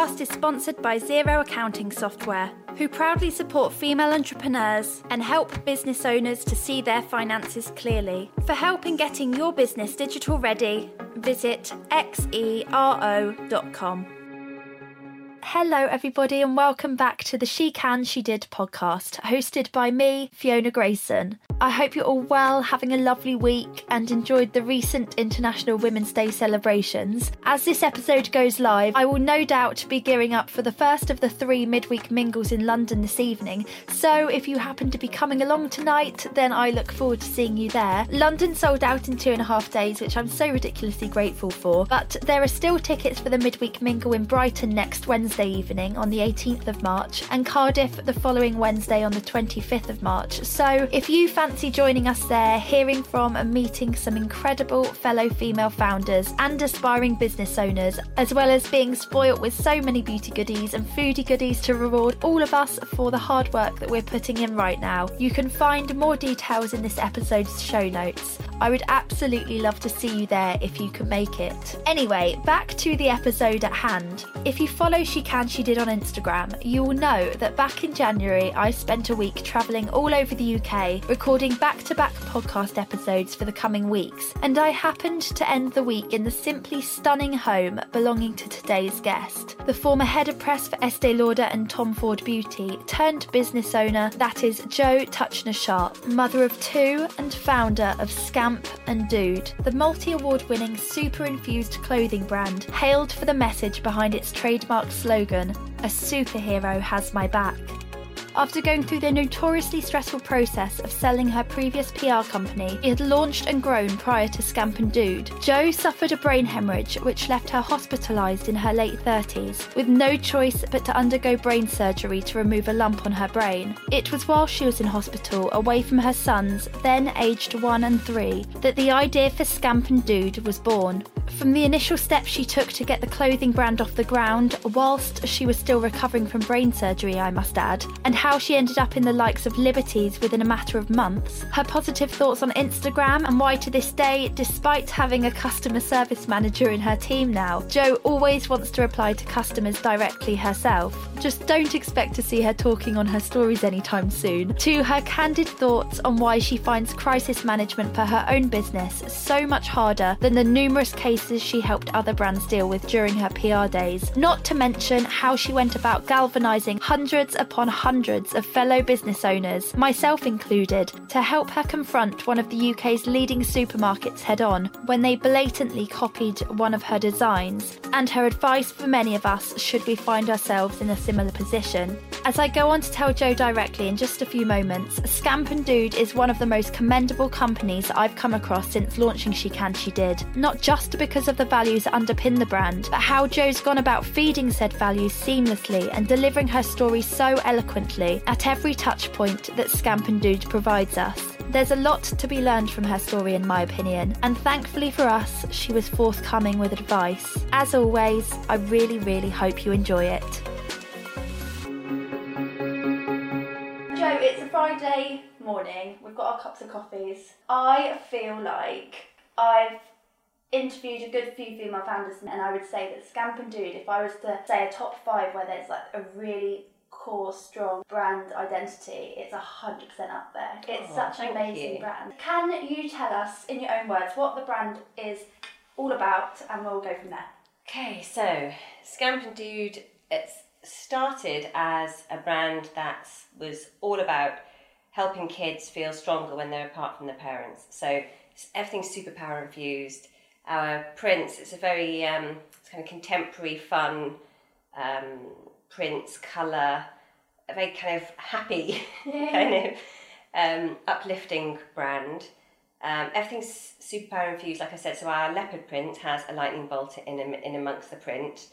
podcast is sponsored by Xero Accounting Software, who proudly support female entrepreneurs and help business owners to see their finances clearly. For help in getting your business digital ready, visit xero.com. Hello, everybody, and welcome back to the She Can, She Did podcast, hosted by me, Fiona Grayson. I hope you're all well, having a lovely week, and enjoyed the recent International Women's Day celebrations. As this episode goes live, I will no doubt be gearing up for the first of the three midweek mingles in London this evening. So if you happen to be coming along tonight, then I look forward to seeing you there. London sold out in two and a half days, which I'm so ridiculously grateful for, but there are still tickets for the midweek mingle in Brighton next Wednesday evening on the 18th of March, and Cardiff the following Wednesday on the 25th of March. So if you fancy fancy joining us there, hearing from and meeting some incredible fellow female founders and aspiring business owners, as well as being spoilt with so many beauty goodies and foodie goodies to reward all of us for the hard work that we're putting in right now. You can find more details in this episode's show notes. I would absolutely love to see you there if you can make it. Anyway, back to the episode at hand. If you follow She Can She Did on Instagram, you will know that back in January I spent a week travelling all over the UK recording back to back podcast episodes for the coming weeks, and I happened to end the week in the simply stunning home belonging to today's guest, the former head of press for Estee Lauder and Tom Ford Beauty, turned business owner, that is Jo Tutchener Sharp, mother of two and founder of Scamp and Dude, the multi award winning super infused clothing brand, hailed for the message behind its trademark slogan A superhero has my back. After going through the notoriously stressful process of selling her previous PR company it had launched and grown prior to Scamp and Dude, Jo suffered a brain hemorrhage which left her hospitalised in her late 30s, with no choice but to undergo brain surgery to remove a lump on her brain. It was while she was in hospital, away from her sons, then aged 1 and 3, that the idea for Scamp and Dude was born. From the initial steps she took to get the clothing brand off the ground, whilst she was still recovering from brain surgery, I must add, and how she ended up in the likes of Liberties within a matter of months, her positive thoughts on Instagram, and why to this day, despite having a customer service manager in her team now, Jo always wants to reply to customers directly herself. Just don't expect to see her talking on her stories anytime soon. To her candid thoughts on why she finds crisis management for her own business so much harder than the numerous cases she helped other brands deal with during her PR days. Not to mention how she went about galvanising hundreds upon hundreds hundreds of fellow business owners, myself included, to help her confront one of the UK's leading supermarkets head on when they blatantly copied one of her designs, and her advice for many of us should we find ourselves in a similar position. As I go on to tell Jo directly in just a few moments, Scamp and Dude is one of the most commendable companies I've come across since launching She Can She Did, not just because of the values that underpin the brand, but how Jo's gone about feeding said values seamlessly and delivering her story so eloquently at every touch point that Scamp and Dude provides us. There's a lot to be learned from her story, in my opinion, and thankfully for us, she was forthcoming with advice. As always, I really, really hope you enjoy it. Jo, it's a Friday morning. We've got our cups of coffees. I feel like I've interviewed a good few female founders, and I would say that Scamp and Dude, if I was to say a top five where there's like a really core, strong brand identity, it's 100% up there. It's oh, such an amazing you. brand. Can you tell us, in your own words, what the brand is all about and we'll go from there? Okay, so Scamp and Dude, it's started as a brand that was all about helping kids feel stronger when they're apart from their parents. So everything's superpower infused. Our prints, it's a very um, it's kind of contemporary, fun, um, prints, colour, a very kind of happy, yeah. kind of um, uplifting brand. Um, everything's super power infused, like I said. So our leopard print has a lightning bolt in in amongst the print.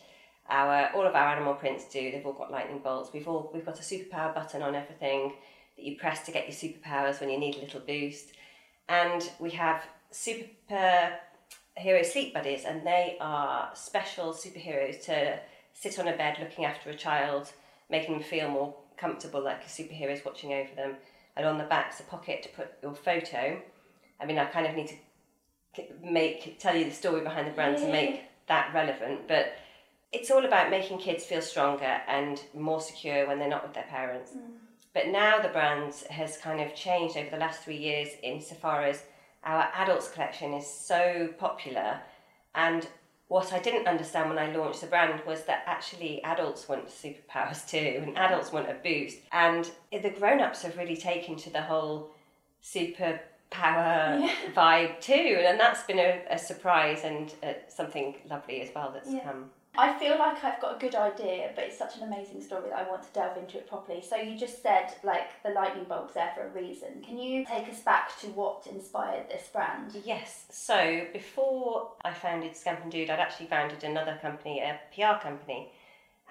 Our all of our animal prints do. They've all got lightning bolts. We've all we've got a superpower button on everything that you press to get your superpowers when you need a little boost. And we have super hero sleep buddies, and they are special superheroes to sit on a bed looking after a child, making them feel more comfortable, like a superhero is watching over them. And on the back's a pocket to put your photo. I mean, I kind of need to make tell you the story behind the brand yeah. to make that relevant, but it's all about making kids feel stronger and more secure when they're not with their parents. Mm. But now the brand has kind of changed over the last three years insofar as our adults collection is so popular. And what I didn't understand when I launched the brand was that actually adults want superpowers too, and adults want a boost. And the grown ups have really taken to the whole super power Yeah. vibe too, and that's been a, a surprise and uh, something lovely as well that's Yeah. come. I feel like I've got a good idea, but it's such an amazing story that I want to delve into it properly. So you just said like the lightning bulb's there for a reason. Can you take us back to what inspired this brand? Yes, so before I founded Scamp and Dude, I'd actually founded another company, a PR company,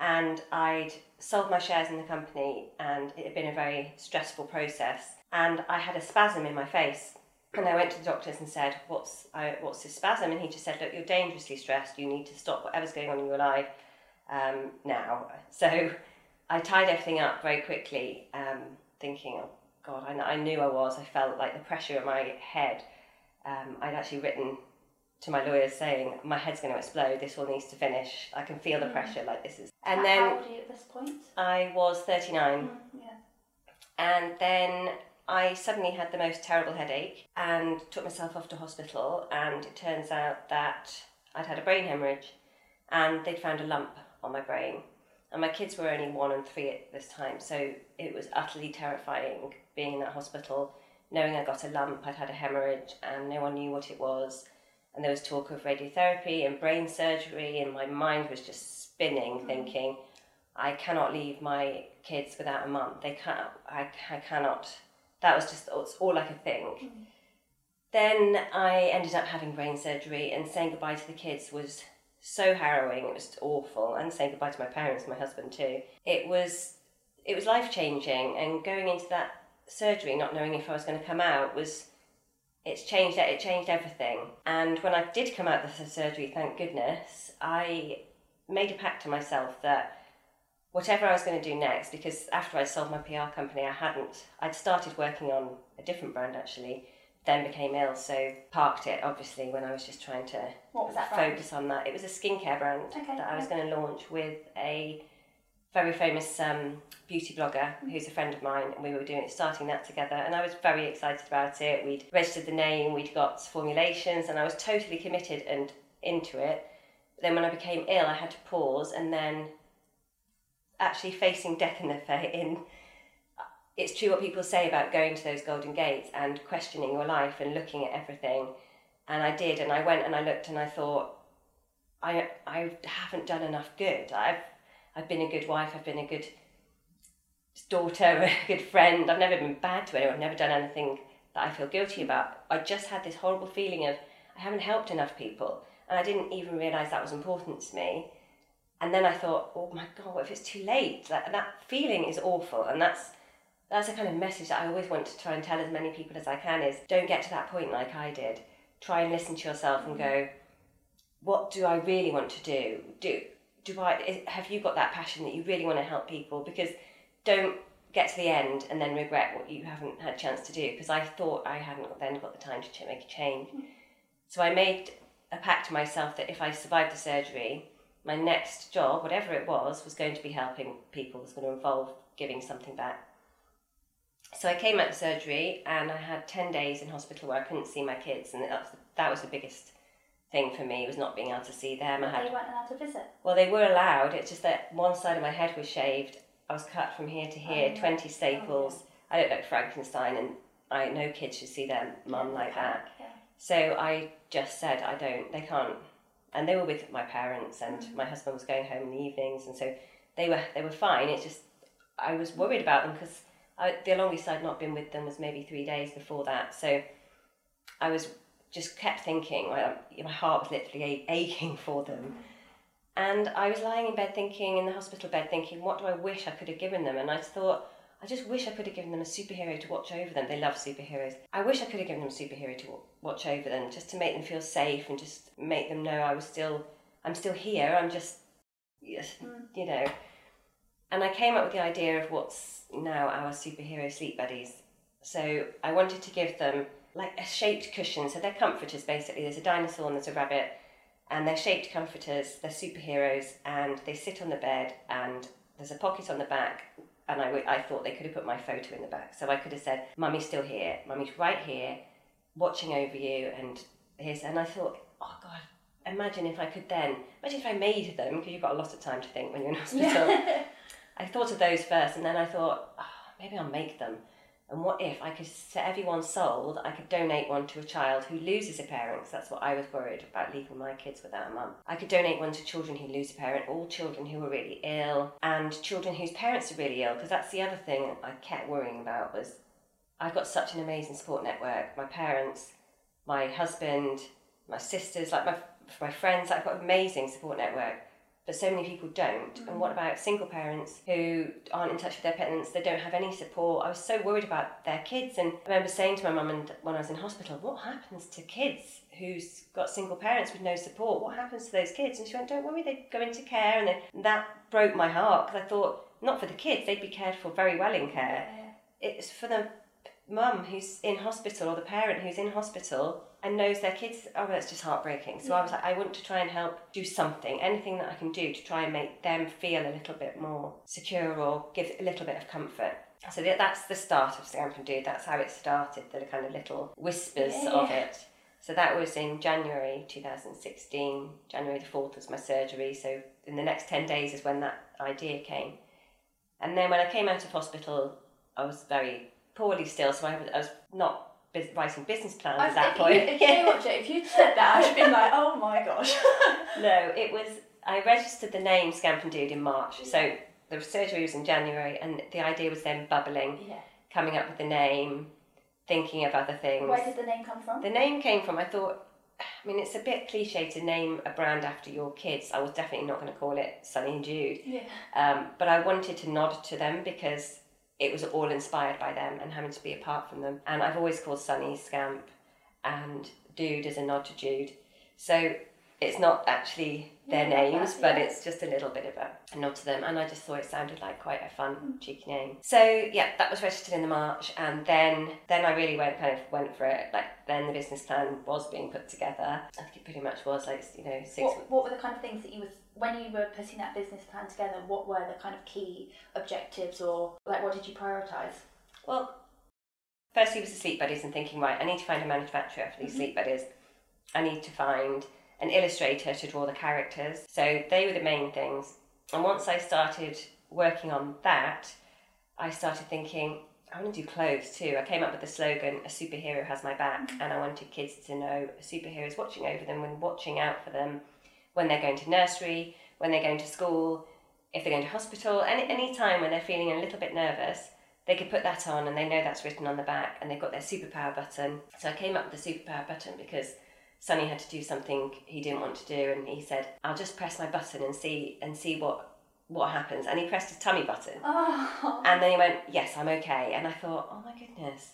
and I'd sold my shares in the company, and it had been a very stressful process. And I had a spasm in my face, and I went to the doctors and said, "What's I, what's this spasm?" And he just said, "Look, you're dangerously stressed. You need to stop whatever's going on in your life um, now." So I tied everything up very quickly, um, thinking, "Oh God, I, I knew I was. I felt like the pressure in my head." Um, I'd actually written to my lawyers saying, "My head's going to explode. This all needs to finish. I can feel the pressure. Like this is." And How then old are you at this point? I was thirty nine. yeah. And then I suddenly had the most terrible headache and took myself off to hospital. And it turns out that I'd had a brain hemorrhage and they'd found a lump on my brain. And my kids were only one and three at this time, so it was utterly terrifying being in that hospital, knowing I got a lump, I'd had a hemorrhage, and no one knew what it was. And there was talk of radiotherapy and brain surgery, and my mind was just spinning, mm. thinking, I cannot leave my kids without a mum. They can't. I, I cannot. That was just it's all I could think. Then I ended up having brain surgery, and saying goodbye to the kids was so harrowing. It was awful, and saying goodbye to my parents, my husband too. It was it was life changing, and going into that surgery, not knowing if I was going to come out, was it's changed it changed everything. And when I did come out of the surgery, thank goodness, I made a pact to myself that whatever I was going to do next, because after I'd sold my PR company, I hadn't, I'd started working on a different brand actually, then became ill, so parked it obviously when I was just trying to What was that brand? focus on that. It was a skincare brand Okay, that I was okay. going to launch with a very famous um, beauty blogger who's a friend of mine, and we were doing starting that together. And I was very excited about it. We'd registered the name, we'd got formulations, and I was totally committed and into it. Then when I became ill, I had to pause, and then actually facing death in the face in uh, it's true what people say about going to those golden gates and questioning your life and looking at everything. And I did and I went and I looked and I thought I I haven't done enough good. I've I've been a good wife I've been a good daughter a good friend. I've never been bad to anyone I've never done anything that I feel guilty about. I just had this horrible feeling of I haven't helped enough people. And I didn't even realize that was important to me and then I thought, oh my god, what if it's too late? That that feeling is awful, and that's that's a kind of message that I always want to try and tell as many people as I can: is don't get to that point like I did. Try and listen to yourself and go, mm-hmm. what do I really want to do? Do do I is- have you got that passion that you really want to help people? Because don't get to the end and then regret what you haven't had a chance to do. Because I thought I hadn't then got the time to ch- make a change. Hmm. So I made a pact to myself that if I survived the surgery, my next job, whatever it was, was going to be helping people, was going to involve giving something back. So I came out of surgery and I had 10 days in hospital where I couldn't see my kids, and that was, that was the biggest thing for me, was not being able to see them. I had They weren't allowed to visit. well, they were allowed. It's just that one side of my head was shaved. I was cut from here to here, Oh, twenty staples. I looked like Frankenstein, and I no kids should see their mum like that. Yeah. So I just said, I don't. They can't. And they were with my parents, and mm. my husband was going home in the evenings, and so they were they were fine. It's just I was worried about them because the longest I'd not been with them was maybe three days before that. So I was just kept thinking. well, My heart was literally aching for them. And I was lying in bed thinking, in the hospital bed, thinking, what do I wish I could have given them? And I thought, I just wish I could have given them a superhero to watch over them. They love superheroes. I wish I could have given them a superhero to watch over them, just to make them feel safe and just make them know I was still, I'm still here. I'm just, yes, hmm. you know. And I came up with the idea of what's now our superhero sleep buddies. So I wanted to give them like a shaped cushion. So they're comforters basically. There's a dinosaur and there's a rabbit and they're shaped comforters, they're superheroes, and they sit on the bed, and there's a pocket on the back. And I, w- I thought they could have put my photo in the back. So I could have said, Mummy's still here, Mummy's right here, watching over you, and here's. And I thought, oh God, imagine if I could then, imagine if I made them, because you've got a lot of time to think when you're in hospital. I thought of those first, and then I thought, oh, maybe I'll make them. And what if I could set everyone sold, I could donate one to a child who loses a parent, 'cause that's what I was worried about leaving my kids without a mum. I could donate one to children who lose a parent, all children who are really ill, and children whose parents are really ill, because that's the other thing I kept worrying about was I've got such an amazing support network. My parents, my husband, my sisters, like my my friends, I've got an amazing support network but so many people don't. And what mm. about single parents who aren't in touch with their parents? They don't have any support. I was so worried about their kids, and I remember saying to my mum and when I was in hospital, "What happens to kids who's got single parents with no support? What happens to those kids?" And she went, "Don't worry, they go into care." And then that broke my heart because I thought, not for the kids, they'd be cared for very well in care. It's for the mum who's in hospital or the parent who's in hospital and knows their kids oh it's just heartbreaking so i was like i want to try and help do something anything that i can do to try and make them feel a little bit more secure or give a little bit of comfort so that- that's the start of Scamp and Dude. That's how it started, the kind of little whispers of it. So that was in January 2016. January the 4th was my surgery. So in the next 10 days is when that idea came. And then when I came out of hospital, I was very poorly still. So I was, I was not writing business plans I at that point. You, if you know what, Jo, if you'd said that, I'd have been like, oh my gosh. No, it was. I registered the name Scamp and Dude in March. So the surgery was in January, and the idea was then bubbling, yeah. coming up with the name, thinking of other things. Where did the name come from? The name came from. I thought. I mean, it's a bit cliche to name a brand after your kids. I was definitely not going to call it Sonny and Jude, Yeah. um, but I wanted to nod to them because it was all inspired by them and having to be apart from them. And I've always called Sonny Scamp and Dude as a nod to Jude. So it's not actually their Yeah, names, that, but yeah. it's just a little bit of a, nod to them. And I just thought it sounded like quite a Mm. fun, cheeky name. So yeah, that was registered in the March, and then then I really went kind of went for it. Like then the business plan was being put together. I think it pretty much was like you know six. What, what were the kind of things that you was when you were putting that business plan together? What were the kind of key objectives, or like what did you prioritize? Well, firstly was the sleep buddies and thinking, right, I need to find a manufacturer for these mm-hmm. sleep buddies. I need to find an illustrator to draw the characters. So they were the main things. And once I started working on that, I started thinking, I want to do clothes too. I came up with the slogan, a superhero has my back, mm-hmm. and I wanted kids to know a superhero is watching over them and watching out for them when they're going to nursery, when they're going to school, if they're going to hospital, any, any time when they're feeling a little bit nervous, they could put that on and they know that's written on the back and they've got their superpower button. So I came up with the superpower button because Sonny had to do something he didn't want to do and he said, I'll just press my button and see and see what what happens. And he pressed his tummy button. Oh, And then he went, Yes, I'm okay. And I thought, Oh my goodness.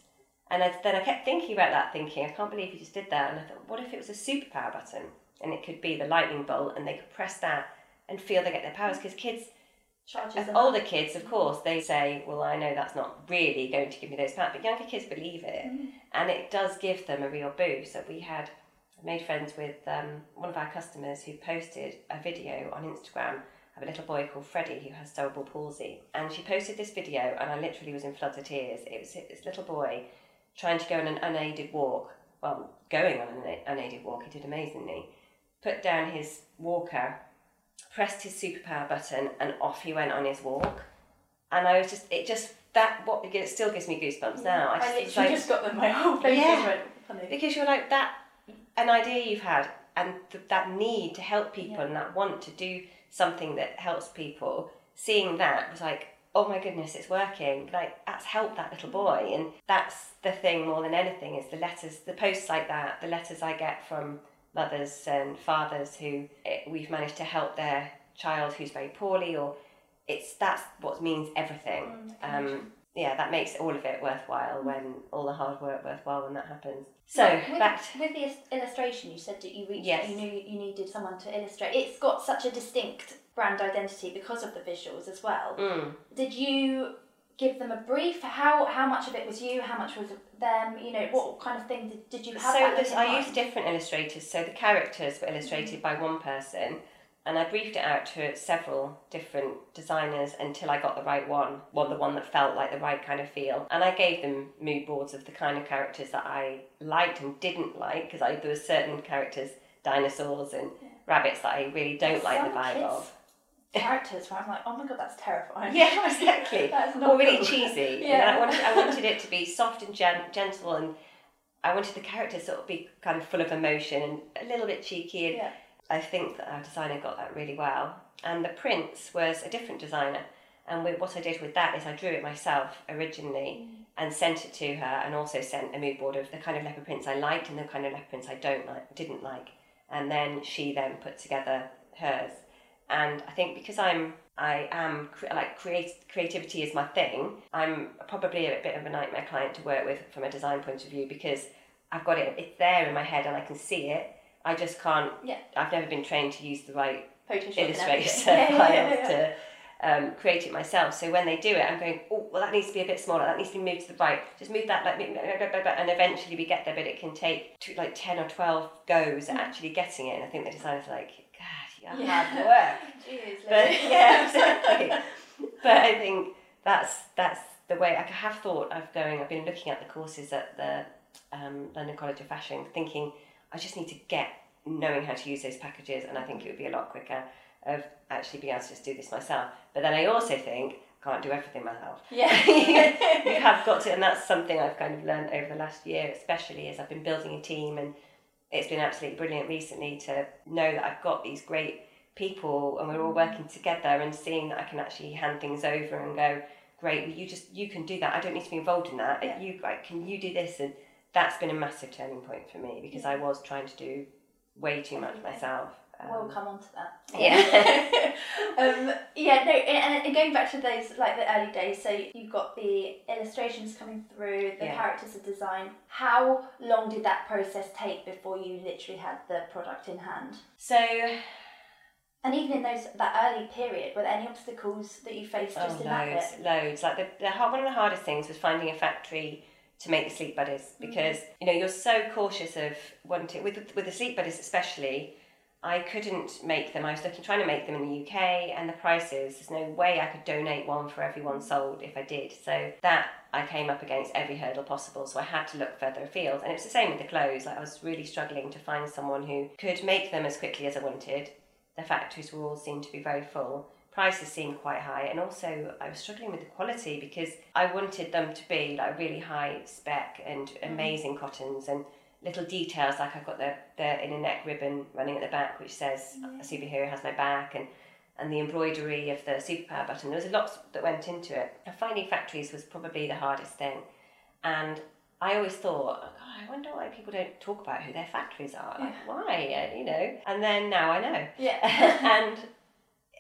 And I, then I kept thinking about that, thinking, I can't believe he just did that. And I thought, What if it was a superpower button? And it could be the lightning bolt, and they could press that and feel they get their powers. Because kids, charges as older up. kids, of course, they say, Well, I know that's not really going to give me those powers. But younger kids believe it. And it does give them a real boost. So we had made friends with um, one of our customers who posted a video on Instagram of a little boy called Freddie who has cerebral palsy. And she posted this video, and I literally was in floods of tears. It was this little boy trying to go on an unaided walk. Well, going on an unaided walk, he did amazingly. Put down his walker, pressed his superpower button, and off he went on his walk. And I was just, it just, that, what, it still gives me goosebumps mm. now. I just- literally it's like- just got them. My whole face Yeah. went funny. because you're like that an idea you've had and th- that need to help people Yeah. and that want to do something that helps people seeing that was like oh my goodness it's working like that's helped that little mm. boy and that's the thing more than anything is the letters the posts like that the letters i get from mothers and fathers who eh, we've managed to help their child who's very poorly or it's that's what means everything Mm, um, yeah, that makes all of it worthwhile when all the hard work worthwhile when that happens. So with, back to, with the illustration, you said that you reached Yes. you knew you needed someone to illustrate. It's got such a distinct brand identity because of the visuals as well. mm, Did you give them a brief? How how much of it was you? How much was them? You know, what kind of thing did, did you have? so that this, in I used different illustrators. So the characters were illustrated by one person, and I briefed it out to several different designers until I got the right one, one the one that felt like the right kind of feel. And I gave them mood boards of the kind of characters that I liked and didn't like because I there were certain characters, dinosaurs and rabbits that I really don't like the vibe kids- of. Characters where I'm like, oh my god, that's terrifying. Yeah, exactly. That's not or really cool. cheesy. Yeah. And I wanted, I wanted it to be soft and gen- gentle, and I wanted the characters sort of be kind of full of emotion and a little bit cheeky. And Yeah. I think that our designer got that really well. And the prince was a different designer. And with, what I did with that is I drew it myself originally mm. and sent it to her, and also sent a mood board of the kind of leopard prints I liked and the kind of leopard prints I don't like, didn't like. And then she then put together hers and I think because I'm I am cre- like create creativity is my thing. I'm probably a bit of a nightmare client to work with from a design point of view because I've got it it's there in my head and I can see it. I just can't. Yeah. I've never been trained to use the right Photoshop illustrator. Yeah, yeah, yeah, yeah. to um, create it myself. So when they do it, I'm going, oh, well, that needs to be a bit smaller. That needs to be moved to the right. Just move that, like, and eventually we get there. But it can take two, like ten or twelve goes at actually getting it. And I think the designer's like, Yeah. hard work. Jeez, But yeah, exactly. but I think that's that's the way I have thought of going. I've been looking at the courses at the um, London College of Fashion, thinking I just need to get knowing how to use those packages, and I think it would be a lot quicker of actually being able to just do this myself. But then I also think I can't do everything myself. Yeah. you have got to, and that's something I've kind of learned over the last year, especially as I've been building a team, and it's been absolutely brilliant recently to know that I've got these great people, and we're all mm. working together, and seeing that I can actually hand things over and go, great, well, you just you can do that. I don't need to be involved in that. Yeah. You like, can you do this? And that's been a massive turning point for me because I was trying to do way too much Everything. Myself. We'll Um, come on to that. Yeah. um, yeah, no, and, and going back to those like the early days, so you've got the illustrations coming through, the Yeah. characters are designed. How long did that process take before you literally had the product in hand? so And even in those that early period, were there any obstacles that you faced just oh, in that loads, bit? loads. Like the, the one of the hardest things was finding a factory to make the sleep buddies because you know you're so cautious of wanting with with the sleep buddies especially. I couldn't make them. I was looking trying to make them in the UK, and the prices. There's no way I could donate one for every one sold if I did. So that I came up against every hurdle possible. So I had to look further afield, and it was the same with the clothes. Like I was really struggling to find someone who could make them as quickly as I wanted. The factories were all seemed to be very full. Prices seemed quite high, and also I was struggling with the quality because I wanted them to be like really high spec and mm. amazing cottons and little details like I've got the, the in a neck ribbon running at the back which says a superhero has my back and and the embroidery of the superpower button. There was a lot that went into it. And finding factories was probably the hardest thing. And I always thought, oh, God, I wonder why people don't talk about who their factories are. Like, why? Uh, you know. And then now I know. Yeah. and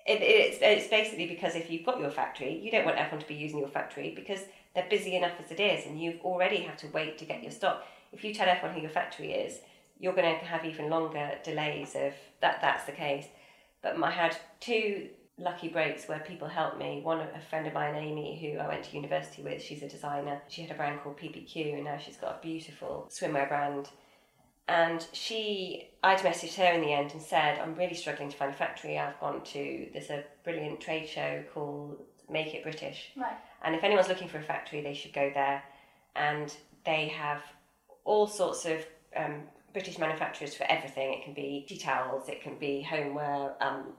it, it's, it's basically because if you've got your factory, you don't want everyone to be using your factory because they're busy enough as it is, and you've already have to wait to get your stock. If you tell everyone who your factory is, you're going to have even longer delays of that. That's the case. But I had two lucky breaks where people helped me. One, a friend of mine, Amy, who I went to university with, she's a designer. She had a brand called PPQ, and now she's got a beautiful swimwear brand. And she, I'd messaged her in the end and said, I'm really struggling to find a factory. I've gone to, there's a brilliant trade show called Make It British. Right. And if anyone's looking for a factory, they should go there. And they have all sorts of um, British manufacturers for everything. It can be tea towels, it can be homeware, um,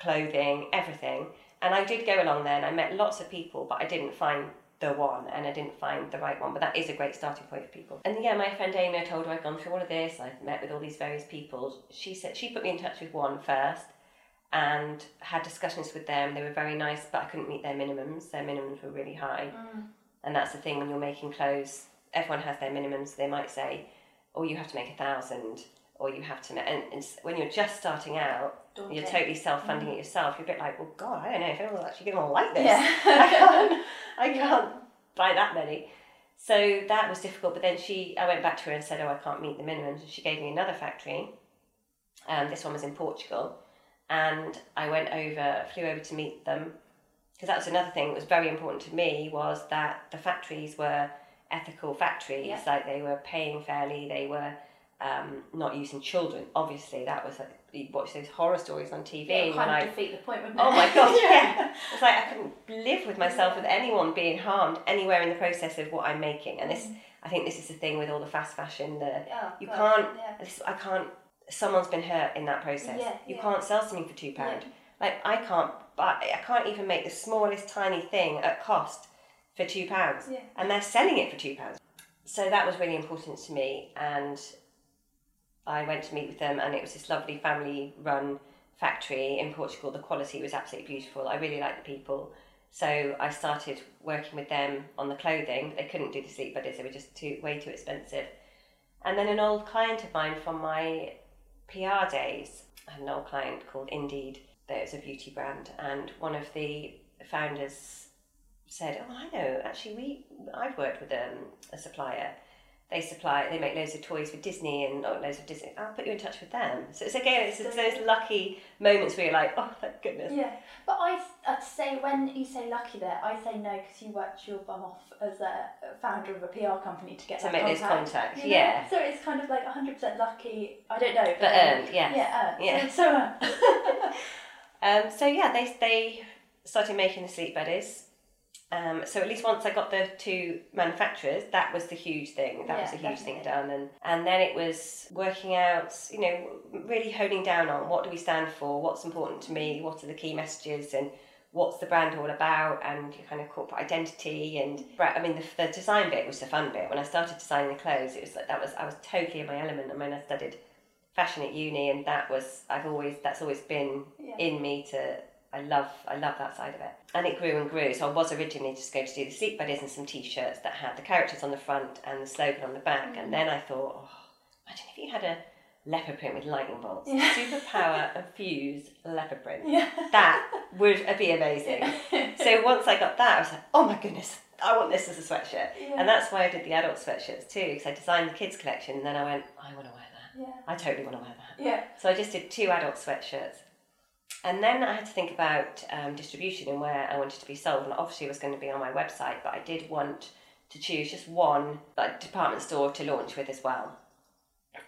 clothing, everything. And I did go along there and I met lots of people, but I didn't find the one and I didn't find the right one. But that is a great starting point for people. And yeah, my friend Amy, I told her I'd gone through all of this, I'd met with all these various people. She said she put me in touch with one first and had discussions with them. They were very nice, but I couldn't meet their minimums. Their minimums were really high. And that's the thing when you're making clothes, everyone has their minimums. They might say, oh, you have to make a thousand, or you have to make. And, and when you're just starting out, you're totally self funding it yourself. You're a bit like, well, God, I don't know if anyone's actually going to like this. Yeah. I can't, I can't buy that many. So that was difficult. But then she, I went back to her and said, oh, I can't meet the minimums. And she gave me another factory. Um, this one was in Portugal. And I went over, flew over to meet them. because that was another thing that was very important to me was that the factories were ethical factories, Yeah. like they were paying fairly, they were um, not using children. Obviously, that was like you watch those horror stories on TV. Yeah, and it you're of like, defeat the point, Oh my god, yeah. It's like I couldn't live with myself with anyone being harmed anywhere in the process of what I'm making. And this, I think, this is the thing with all the fast fashion. The Oh, you gosh, can't. yeah. This, I can't. Someone's been hurt in that process. Yeah, you can't sell something for two pound. Like I can't. But I can't even make the smallest tiny thing at cost for two pounds. Yeah. And they're selling it for two pounds. So that was really important to me, and I went to meet with them, and it was this lovely family-run factory in Portugal. The quality was absolutely beautiful. I really liked the people, so I started working with them on the clothing. They couldn't do the sleep buddies; they were just too way too expensive. And then an old client of mine from my PR days, I had an old client called Indeed. That was a beauty brand, and one of the founders said, "Oh, I know. Actually, we I've worked with um, a supplier. They supply. They make loads of toys for Disney and oh, loads of Disney. I'll put you in touch with them." So it's again, it's, it's those lucky moments where you're like, "Oh, thank goodness." Yeah, but I, I'd say when you say lucky there, I say no because you worked your bum off as a founder of a PR company to get To that make those contact, contacts, you know? yeah. So it's kind of like 100% lucky. I don't know. But yes. Yeah, earned. Yeah. So, earned. Um, so yeah, they they started making the sleep buddies. Um, so at least once I got the two manufacturers, that was the huge thing. That was a Yeah, huge thing done, and and then it was working out, you know, really honing down on what do we stand for, what's important to me, what are the key messages, and what's the brand all about, and your kind of corporate identity. And I mean, the, the design bit was the fun bit. When I started designing the clothes, it was like that was I was totally in my element. I mean, I studied fashion at uni, and that was I've always that's always been Yeah. in me to I love I love that side of it. And it grew and grew. So I was originally just going to do the sleep buddies and some t-shirts that had the characters on the front and the slogan on the back. Mm. And then I thought, oh, imagine if you had a leopard print with lightning bolts, Yeah. superpower infused leopard print. yeah. That would be amazing. So once I got that, I was like, oh my goodness, I want this as a sweatshirt. Yeah. And that's why I did the adult sweatshirts too, because I designed the kids collection. And then I went, I want to wear that. Yeah. I totally want to wear that. Yeah. So I just did two adult sweatshirts. And then I had to think about um, distribution and where I wanted to be sold. And obviously, it was going to be on my website, but I did want to choose just one like department store to launch with as well.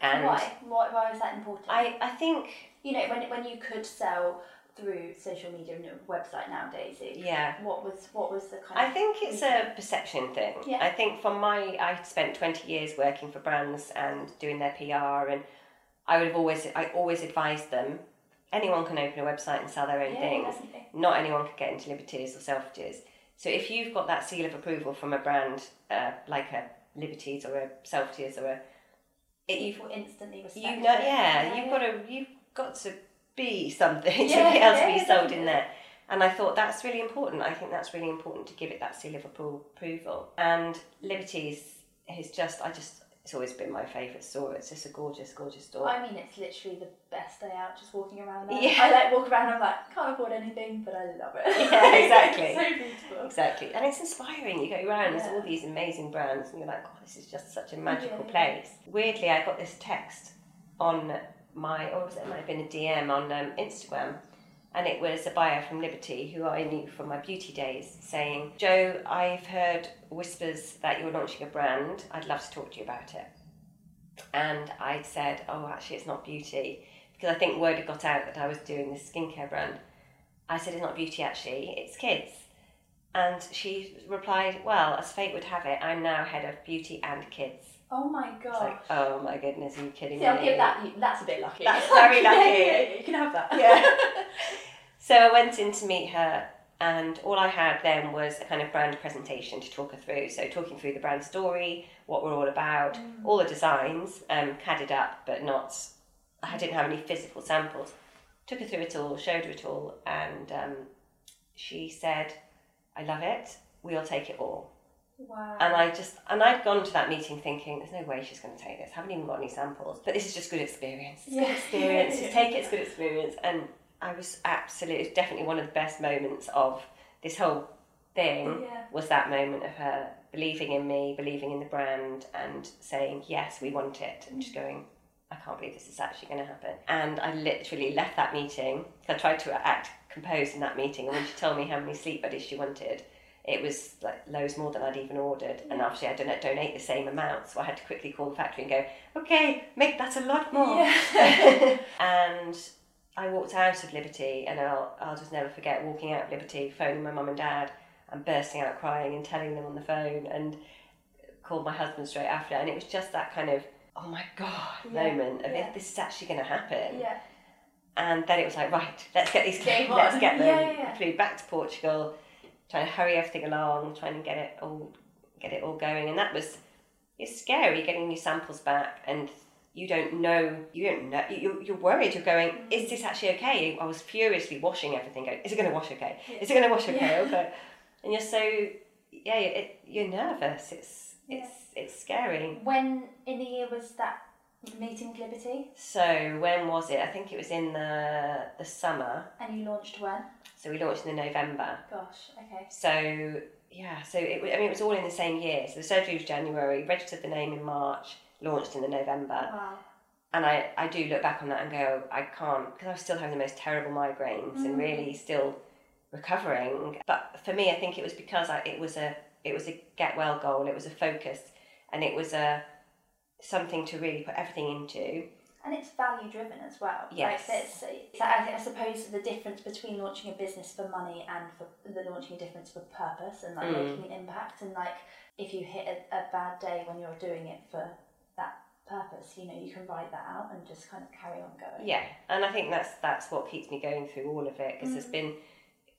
And why? why? Why is that important? I, I think, you know, when when you could sell through social media and a website nowadays, it, yeah, what was what was the kind I think it's a perception thing. Yeah. I think from my, I spent 20 years working for brands and doing their PR, and I would have always, I always advised them anyone can open a website and sell their own yeah, things. definitely. not anyone can get into Liberties or Selfridges. So if you've got that seal of approval from a brand uh, like a Liberties or a Selfridges or a, it, you've instantly respect. you know it. yeah you've got to you've got to be something Yeah, to be able to be sold in there. And I thought that's really important. I think that's really important to give it that seal of approval. And Liberties is just I just it's always been my favourite store. It's just a gorgeous, gorgeous store. I mean, it's literally the best day out just walking around there. Yeah. I like walk around. I'm like, can't afford anything, but I love it. Yeah, exactly. it's so beautiful. Exactly, and it's inspiring. You go around, there's all these amazing brands, and you're like, oh, this is just such a magical Yeah, yeah. place. Weirdly, I got this text on my, or was it, it might have been a DM on um, Instagram, and it was a buyer from Liberty who I knew from my beauty days saying, Jo, I've heard whispers that you're launching a brand. I'd love to talk to you about it. And I said, oh, actually, it's not beauty. Because I think word had got out that I was doing this skincare brand. I said, it's not beauty, actually, it's kids. And she replied, Well, as fate would have it, I'm now head of beauty and kids. Oh my god. like, oh my goodness, are you kidding See, I'll me? give that. That's a bit lucky. That's very lucky. you can have that. Yeah. So I went in to meet her, and all I had then was a kind of brand presentation to talk her through. So talking through the brand story, what we're all about, Mm. all the designs, um, CADed up, but not. I didn't have any physical samples. Took her through it all, showed her it all, and um, she said, "I love it. We'll take it all." Wow. And I just and I'd gone to that meeting thinking, "There's no way she's going to take this. I haven't even got any samples." But this is just good experience. It's Yeah. good experience. Just take it. It's good experience. And I was absolutely, definitely one of the best moments of this whole thing. Yeah. Was that moment of her believing in me, believing in the brand, and saying, "Yes, we want it," and just mm. going. I can't believe this is actually going to happen. And I literally left that meeting. I tried to act composed in that meeting. And when she told me how many sleep buddies she wanted, it was like loads more than I'd even ordered. And obviously, I don't donate the same amount, so I had to quickly call the factory and go, okay, make that a lot more. and I walked out of Liberty, and I'll, I'll just never forget walking out of Liberty, phoning my mum and dad, and bursting out crying and telling them on the phone, and called my husband straight after. And it was just that kind of, oh my God Yeah, moment of yeah. if this is actually going to happen. Yeah. And then it was like, right, let's get these let's get them. Yeah, yeah, yeah. Flew back to Portugal, trying to hurry everything along, trying to get it all get it all going. And that was it's scary getting your samples back and you don't know you don't know you, you're worried. You're going Mm. is this actually okay? I was furiously washing everything. Going is it going to wash okay? Is it going to wash okay? Yeah. okay and you're so yeah it, you're nervous. It's it's it's scary. When in the year was that meeting Liberty? so when was it i think it was in the the summer And you launched when? so we launched in the november Gosh, okay. So yeah, so it, I mean it was all in the same year. So the surgery was January, registered the name in March, launched in the November, Wow. and I, I do look back on that and go I can't because I was still having the most terrible migraines and mm. really still recovering. But for me, I think it was because I, it was a it was a get well goal. It was a focus, and it was a something to really put everything into. And it's value driven as well. Yes. Like it's, it's, I, I suppose the difference between launching a business for money and for the launching a difference for purpose and like Mm. making an impact and like if you hit a, a bad day when you're doing it for that purpose, you know, you can write that out and just kind of carry on going. Yeah, and I think that's that's what keeps me going through all of it because there's been,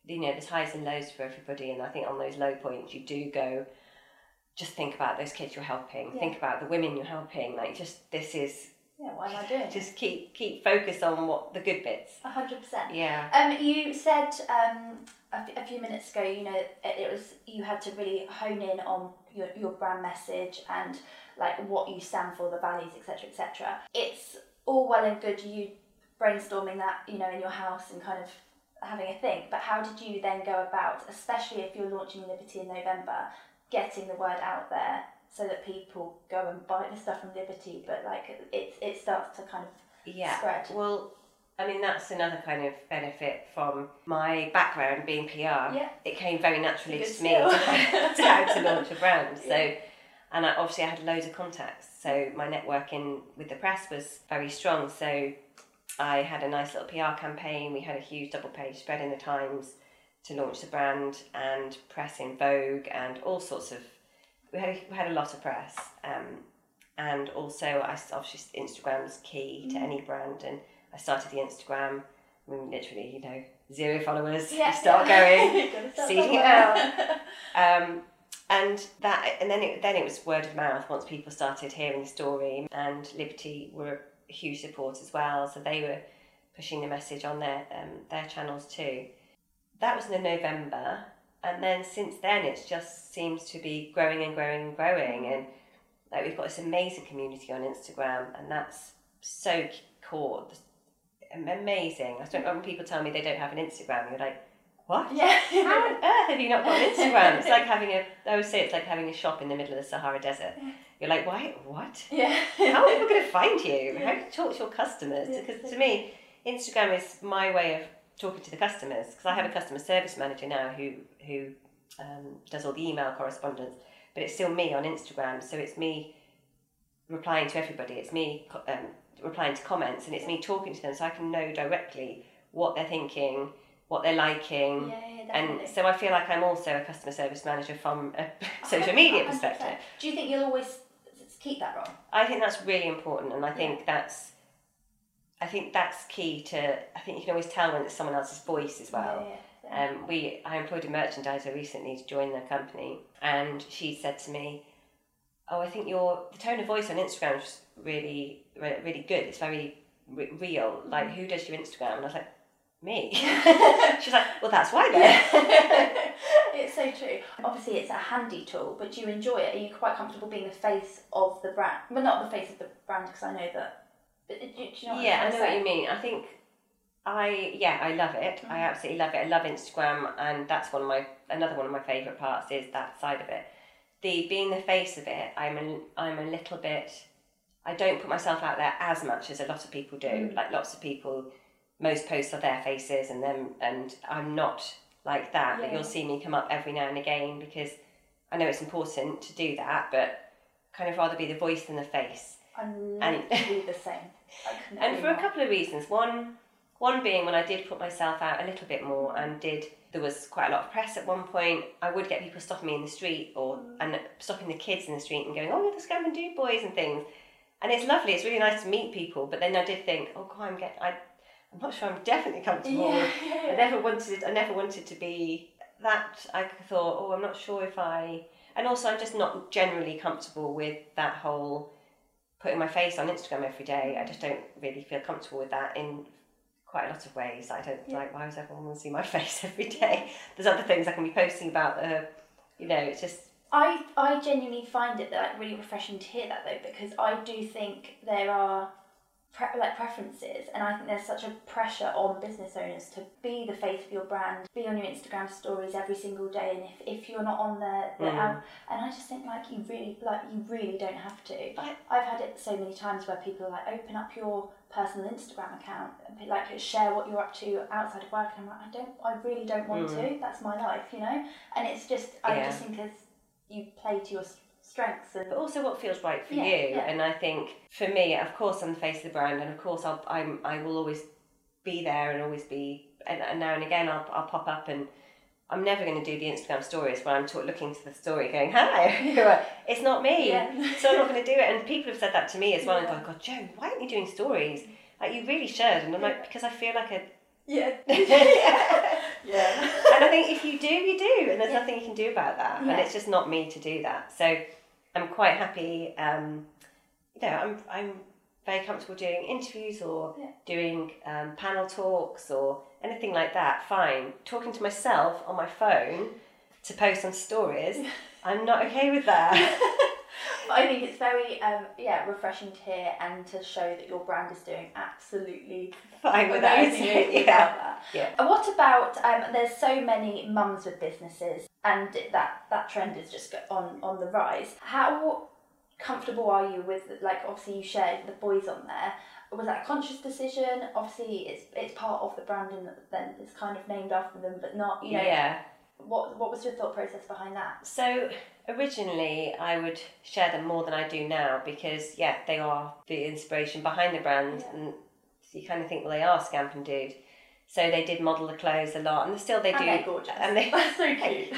you know, there's highs and lows for everybody, and I think on those low points you do go, just think about those kids you're helping, Yeah. think about the women you're helping, like just this is Yeah, why am I doing just keep keep focused on what the good bits. A hundred percent. Yeah, Um, you said um, a, f- a few minutes ago, you know, it, it was you had to really hone in on your, your brand message and like what you stand for, the values, etc., etc. It's all well and good you brainstorming that, you know, in your house and kind of having a think. But how did you then go about, especially if you're launching Liberty in November, getting the word out there so that people go and buy the stuff from Liberty, but like it it starts to kind of yeah. spread. Well, I mean that's another kind of benefit from my background being PR. Yeah. It came very naturally to me to, how to launch a brand. So, and I, obviously I had loads of contacts. So my networking with the press was very strong. So I had a nice little PR campaign. We had a huge double page spread in the Times to launch the brand and press in Vogue and all sorts of. We had a, we had a lot of press. Um, and also, I obviously Instagram's key Mm. to any brand, and I started the Instagram. I mean, literally, you know, zero followers. Yeah, you start yeah. going, start seeding it out. Um, and that, and then it then it was word of mouth once people started hearing the story, and Liberty were a huge support as well. So they were pushing the message on their um, their channels too. That was in November, and then since then it just seems to be growing and growing and growing, and like we've got this amazing community on Instagram, and that's so core, amazing. I don't know when people tell me they don't have an Instagram, you're like, what? yeah. How on earth have you not got an Instagram? It's like having a, I always say it's like having a shop in the middle of the Sahara Desert. You're like, why, what? yeah. How are people going to find you? How do you talk to your customers? Because to me, Instagram is my way of talking to the customers. Because I have a customer service manager now who, who um, does all the email correspondence, but it's still me on Instagram. So it's me replying to everybody. It's me um, replying to comments, and it's me talking to them, so I can know directly what they're thinking, what they're liking. Yeah, yeah, And so I feel like I'm also a customer service manager from a social media 100%. perspective. Do you think you'll always keep that role? I think that's really important, and I think that's, I think that's key to. I think you can always tell when it's someone else's voice as well. Yeah. Um, we I employed a merchandiser recently to join the company, and she said to me, "Oh, I think your the tone of voice on Instagram is really re- really good. It's very re- real. Like, who does your Instagram?" And I was like, "Me." She's like, "Well, that's why then." it's so true. Obviously, it's a handy tool, but do you enjoy it? Are you quite comfortable being the face of the brand? Well, not the face of the brand because I know that. But do, do you know what yeah, I know what you mean. I think I yeah, I love it. I mm. absolutely love it. I love Instagram, and that's one of my another one of my favourite parts is that side of it. The being the face of it, I'm a, I'm a little bit. I don't put myself out there as much as a lot of people do. Mm. Like lots of people most posts are their faces and them, and I'm not like that. But you'll see me come up every now and again because I know it's important to do that, but kind of rather be the voice than the face. I'm And- the same. And for a couple of reasons. One, one being when I did put myself out a little bit more and did there was quite a lot of press at one point. I would get people stopping me in the street or and stopping the kids in the street and going, "Oh, you're the Scamp and Do boys" and things. And it's lovely. It's really nice to meet people. But then I did think, "Oh, God, I'm get I, I'm not sure I'm definitely comfortable." Yeah, with- yeah, I never wanted. I never wanted to be that. I thought, "Oh, I'm not sure if I." And also, I'm just not generally comfortable with that whole putting my face on Instagram every day. I just don't really feel comfortable with that in quite a lot of ways. I don't Yeah. like why does everyone want to see my face every day? There's other things I can be posting about are, you know, it's just I I genuinely find it like really refreshing to hear that though because I do think there are pre- like preferences and I think there's such a pressure on business owners to be the face of your brand, be on your Instagram stories every single day, and if, if you're not on there, they're Mm. And I just think like you really like you really don't have to. I- I've had it so many times where people are like open up your personal Instagram account and like share what you're up to outside of work and I'm like I don't I really don't want to that's my life you know and it's just I Yeah. just think as you play to your strengths and but also what feels right for Yeah, you. yeah. And I think for me, of course, I'm the face of the brand, and of course, I'll, I'm I will always be there and always be. And, and now and again, I'll, I'll pop up and. I'm never going to do the Instagram stories where I'm talk, looking to the story going, hi, it's not me. Yeah. So I'm not going to do it. And people have said that to me as well and go, God, Jo, why aren't you doing stories? Like, you really should. And I'm like, because I feel like a. yeah yeah and I think if you do, you do, and there's Yeah. nothing you can do about that. Yeah. And it's just not me to do that. So I'm quite happy. Um, you know, I'm I'm very comfortable doing interviews or Yeah. doing um, panel talks or anything like that. Fine. Talking to myself on my phone to post on stories. I'm not okay with that. I think it's very um, yeah refreshing to hear and to show that your brand is doing absolutely Fine with that. yeah. that. Yeah. And What about um, there's so many mums with businesses and that that trend is just on on the rise. How comfortable are you with like obviously you shared the boys on there. Was that a conscious decision? Obviously, it's it's part of the brand and then it's kind of named after them, but not you know. Yeah. What what was your thought process behind that? So originally, I would share them more than I do now because, yeah, they are the inspiration behind the brand, Yeah. and you kind of think, well, they are Scamp and Dude. So they did model the clothes a lot, and still they do. and they're gorgeous. and they so cute.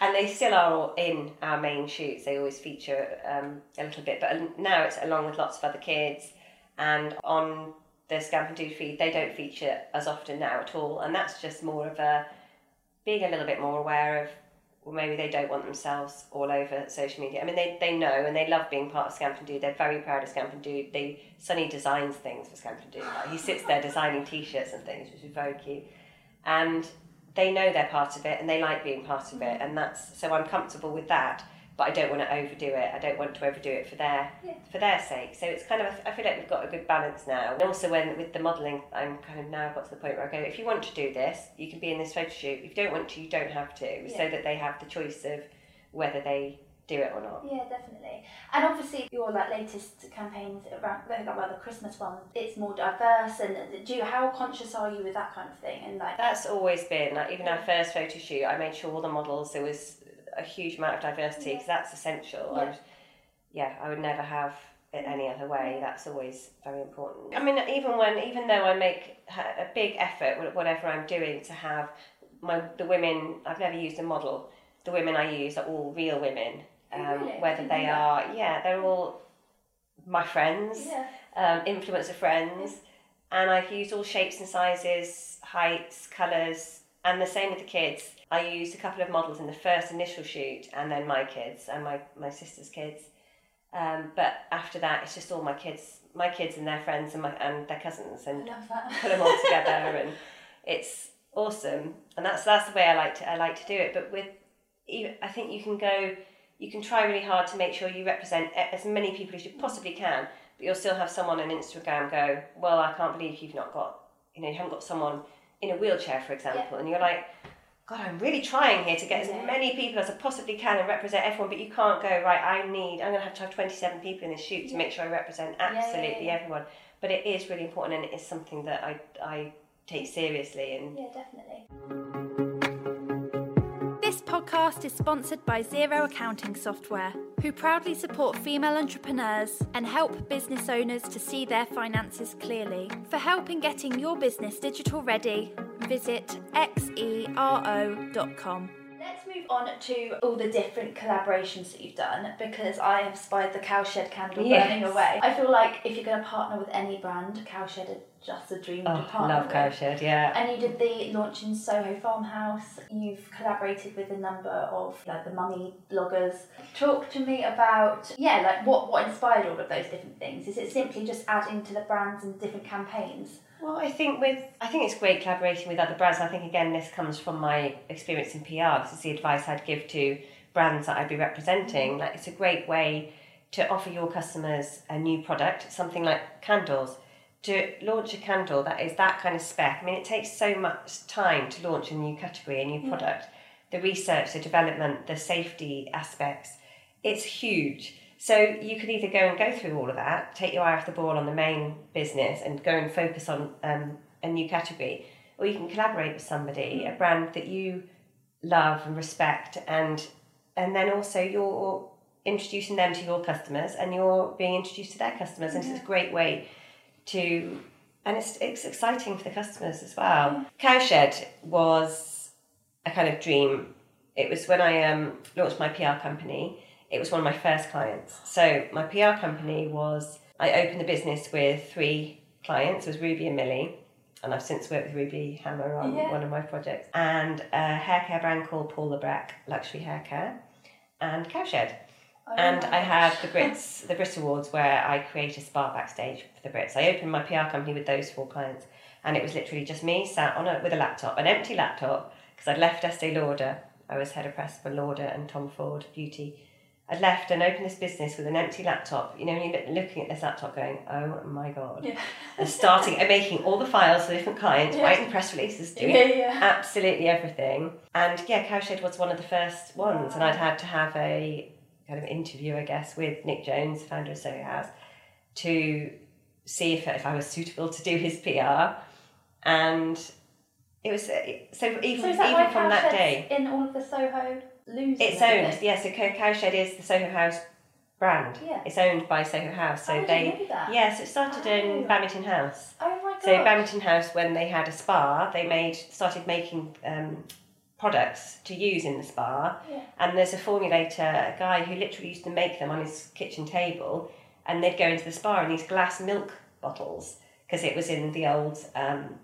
and they still are all in our main shoots. They always feature um, a little bit, but now it's along with lots of other kids, and on the Scamp and Dude feed, they don't feature as often now at all, and that's just more of a being a little bit more aware of. Well, maybe they don't want themselves all over social media. I mean, they, they know and they love being part of Scamp and Dude. They're very proud of Scamp and Dude. They Sonny designs things for Scamp and Dude. Like, he sits there designing T-shirts and things, which is very cute. And they know they're part of it and they like being part of it and that's so I'm comfortable with that but I don't want to overdo it I don't want to overdo it for their Yeah. for their sake so it's kind of I feel like we've got a good balance now and also when with the modelling I'm kind of now got to the point where I go if you want to do this you can be in this photo shoot if you don't want to you don't have to so that they have the choice of whether they do it or not Yeah, definitely. And obviously, your like latest campaigns around well, the Christmas one, it's more diverse. And do you, how conscious are you with that kind of thing? And like, That's always been like even our first photo shoot. I made sure all the models there was a huge amount of diversity because that's essential. Yeah. was, yeah, I would never have it any other way. That's always very important. I mean, even when even though I make a big effort whatever I'm doing to have my the women I've never used a model. The women I use are all real women. Oh, Um, really? Whether they are, yeah, they're all my friends yeah, um, influencer friends, and I've used all shapes and sizes, heights, colours, and the same with the kids. I used a couple of models in the first initial shoot, and then my kids and my, my sister's kids. Um, but after that, it's just all my kids, my kids and their friends and my and their cousins, and put them all together, and it's awesome. And that's that's the way I like to I like to do it. But with, I think you can go, you can try really hard to make sure you represent as many people as you possibly can. But you'll still have someone on Instagram go, well, I can't believe you've not got, you know, you haven't got someone in a wheelchair, for example, and you're like. God, I'm really trying here to get Yeah. as many people as I possibly can and represent everyone, but you can't go, right, I need, I'm going to have to have 27 people in this shoot to make sure I represent yeah, absolutely yeah. everyone. But it is really important and it is something that I, I take seriously and Yeah, definitely. This podcast is sponsored by Xero Accounting Software, who proudly support female entrepreneurs and help business owners to see their finances clearly. For help in getting your business digital ready, visit xero.com. Let's move on to all the different collaborations that you've done because I have spied the cowshed candle Yes. burning away. I feel like if you're going to partner with any brand, cowshed are just a dream oh, love cowshed, yeah. And you did the launch in Soho Farmhouse. You've collaborated with a number of like the mummy bloggers. Talk to me about yeah, like what what inspired all of those different things. Is it simply just adding to the brands and different campaigns? Well, I think with I think it's great collaborating with other brands. I think again this comes from my experience in PR. This is the advice I'd give to brands that I'd be representing. Mm-hmm. Like it's a great way to offer your customers a new product, something like candles. To launch a candle that is that kind of spec. I mean, it takes so much time to launch a new category, a new product. The research, the development, the safety aspects, it's huge. So you could either go and go through all of that, take your eye off the ball on the main business, and go and focus on um, a new category, or you can collaborate with somebody, a brand that you love and respect, and and then also you're introducing them to your customers, and you're being introduced to their customers, and it's a great way to, and it's it's exciting for the customers as well. Cowshed was a kind of dream. It was when I um, launched my PR company. It was one of my first clients. So my PR company was I opened the business with three clients. It was Ruby and Millie, and I've since worked with Ruby Hammer on Yeah. one of my projects, and a hair care brand called Paul Labrecque Luxury Hair Care, and Cowshed. Oh And I oh. had the Brits, the Brit Awards, where I create a spa backstage for the Brits. I opened my PR company with those four clients, and it was literally just me sat on a with a laptop, an empty laptop, because I'd left Estee Lauder. I was head of press for Lauder and Tom Ford Beauty. I'd left and opened this business with an empty laptop. You know, when you're looking at this laptop, going, "Oh my god!" Yeah. and starting and making all the files for different clients, Yeah. writing press releases, doing Yeah, yeah. absolutely everything. And yeah, Cowshed was one of the first ones, and I'd had to have a kind of interview, I guess, with Nick Jones, founder of Soho House, to see if, if I was suitable to do his PR. And it was uh, so even So even from that day, in all of the Soho losing? it's owned. Yeah, so Cowshed is the Soho House brand. Yeah. It's owned by Soho House. So Oh, they yeah, so it started in Oh. Babington House. Oh my god. So Babington House, when they had a spa, they made started making um, products to use in the spa. Yeah. And there's a formulator, a guy who literally used to make them on his kitchen table, and they'd go into the spa in these glass milk bottles because it was in the old um,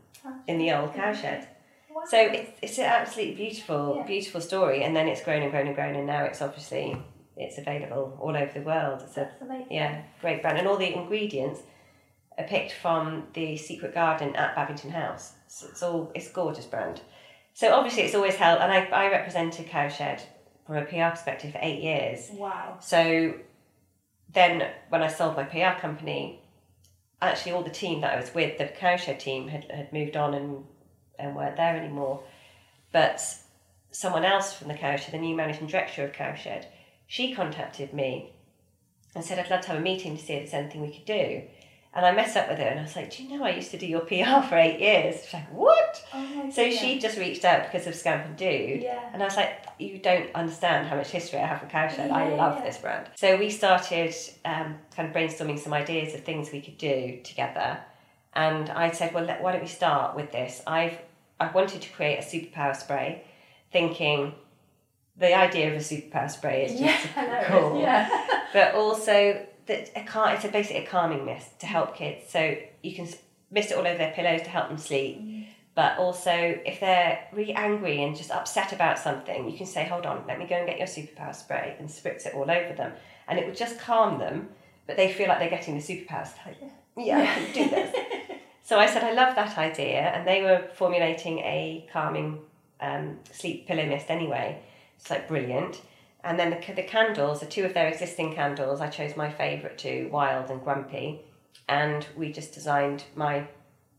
in the old cowshed. Wow. So it's it's an absolutely beautiful, Yeah. beautiful story. And then it's grown and grown and grown, and now it's obviously it's available all over the world. It's a yeah, great brand. And all the ingredients are picked from the secret garden at Babington House. So it's all it's a gorgeous brand. So obviously it's always held and I, I represented Cowshed from a PR perspective for eight years. Wow. So then when I sold my PR company, actually all the team that I was with, the Cowshed team had, had moved on and, and weren't there anymore. But someone else from the Cowshed, the new managing director of Cowshed, she contacted me and said, I'd love to have a meeting to see if there's anything we could do. And I messed up with her and I was like, Do you know I used to do your PR for eight years? She's like, What? Oh So goodness. she just reached out because of Scamp and Dude. Yeah. And I was like, You don't understand how much history I have with Cowshed. I love yeah. this brand. So we started um, kind of brainstorming some ideas of things we could do together. And I said, Well, let, why don't we start with this? I've I wanted to create a superpower spray, thinking the idea of a superpower spray is just Yeah, cool Yeah. but also that a cal- it's a basically a calming mist to help kids. So you can mist it all over their pillows to help them sleep. But also, if they're really angry and just upset about something, you can say, "Hold on, let me go and get your superpower spray," and spritz it all over them, and it will just calm them. But they feel like they're getting the superpowers. Like, yeah, I can do this. So I said, I love that idea, and they were formulating a calming um, sleep pillow mist anyway. It's like brilliant. And then the, the candles, the two of their existing candles, I chose my favourite two, Wild and Grumpy, and we just designed my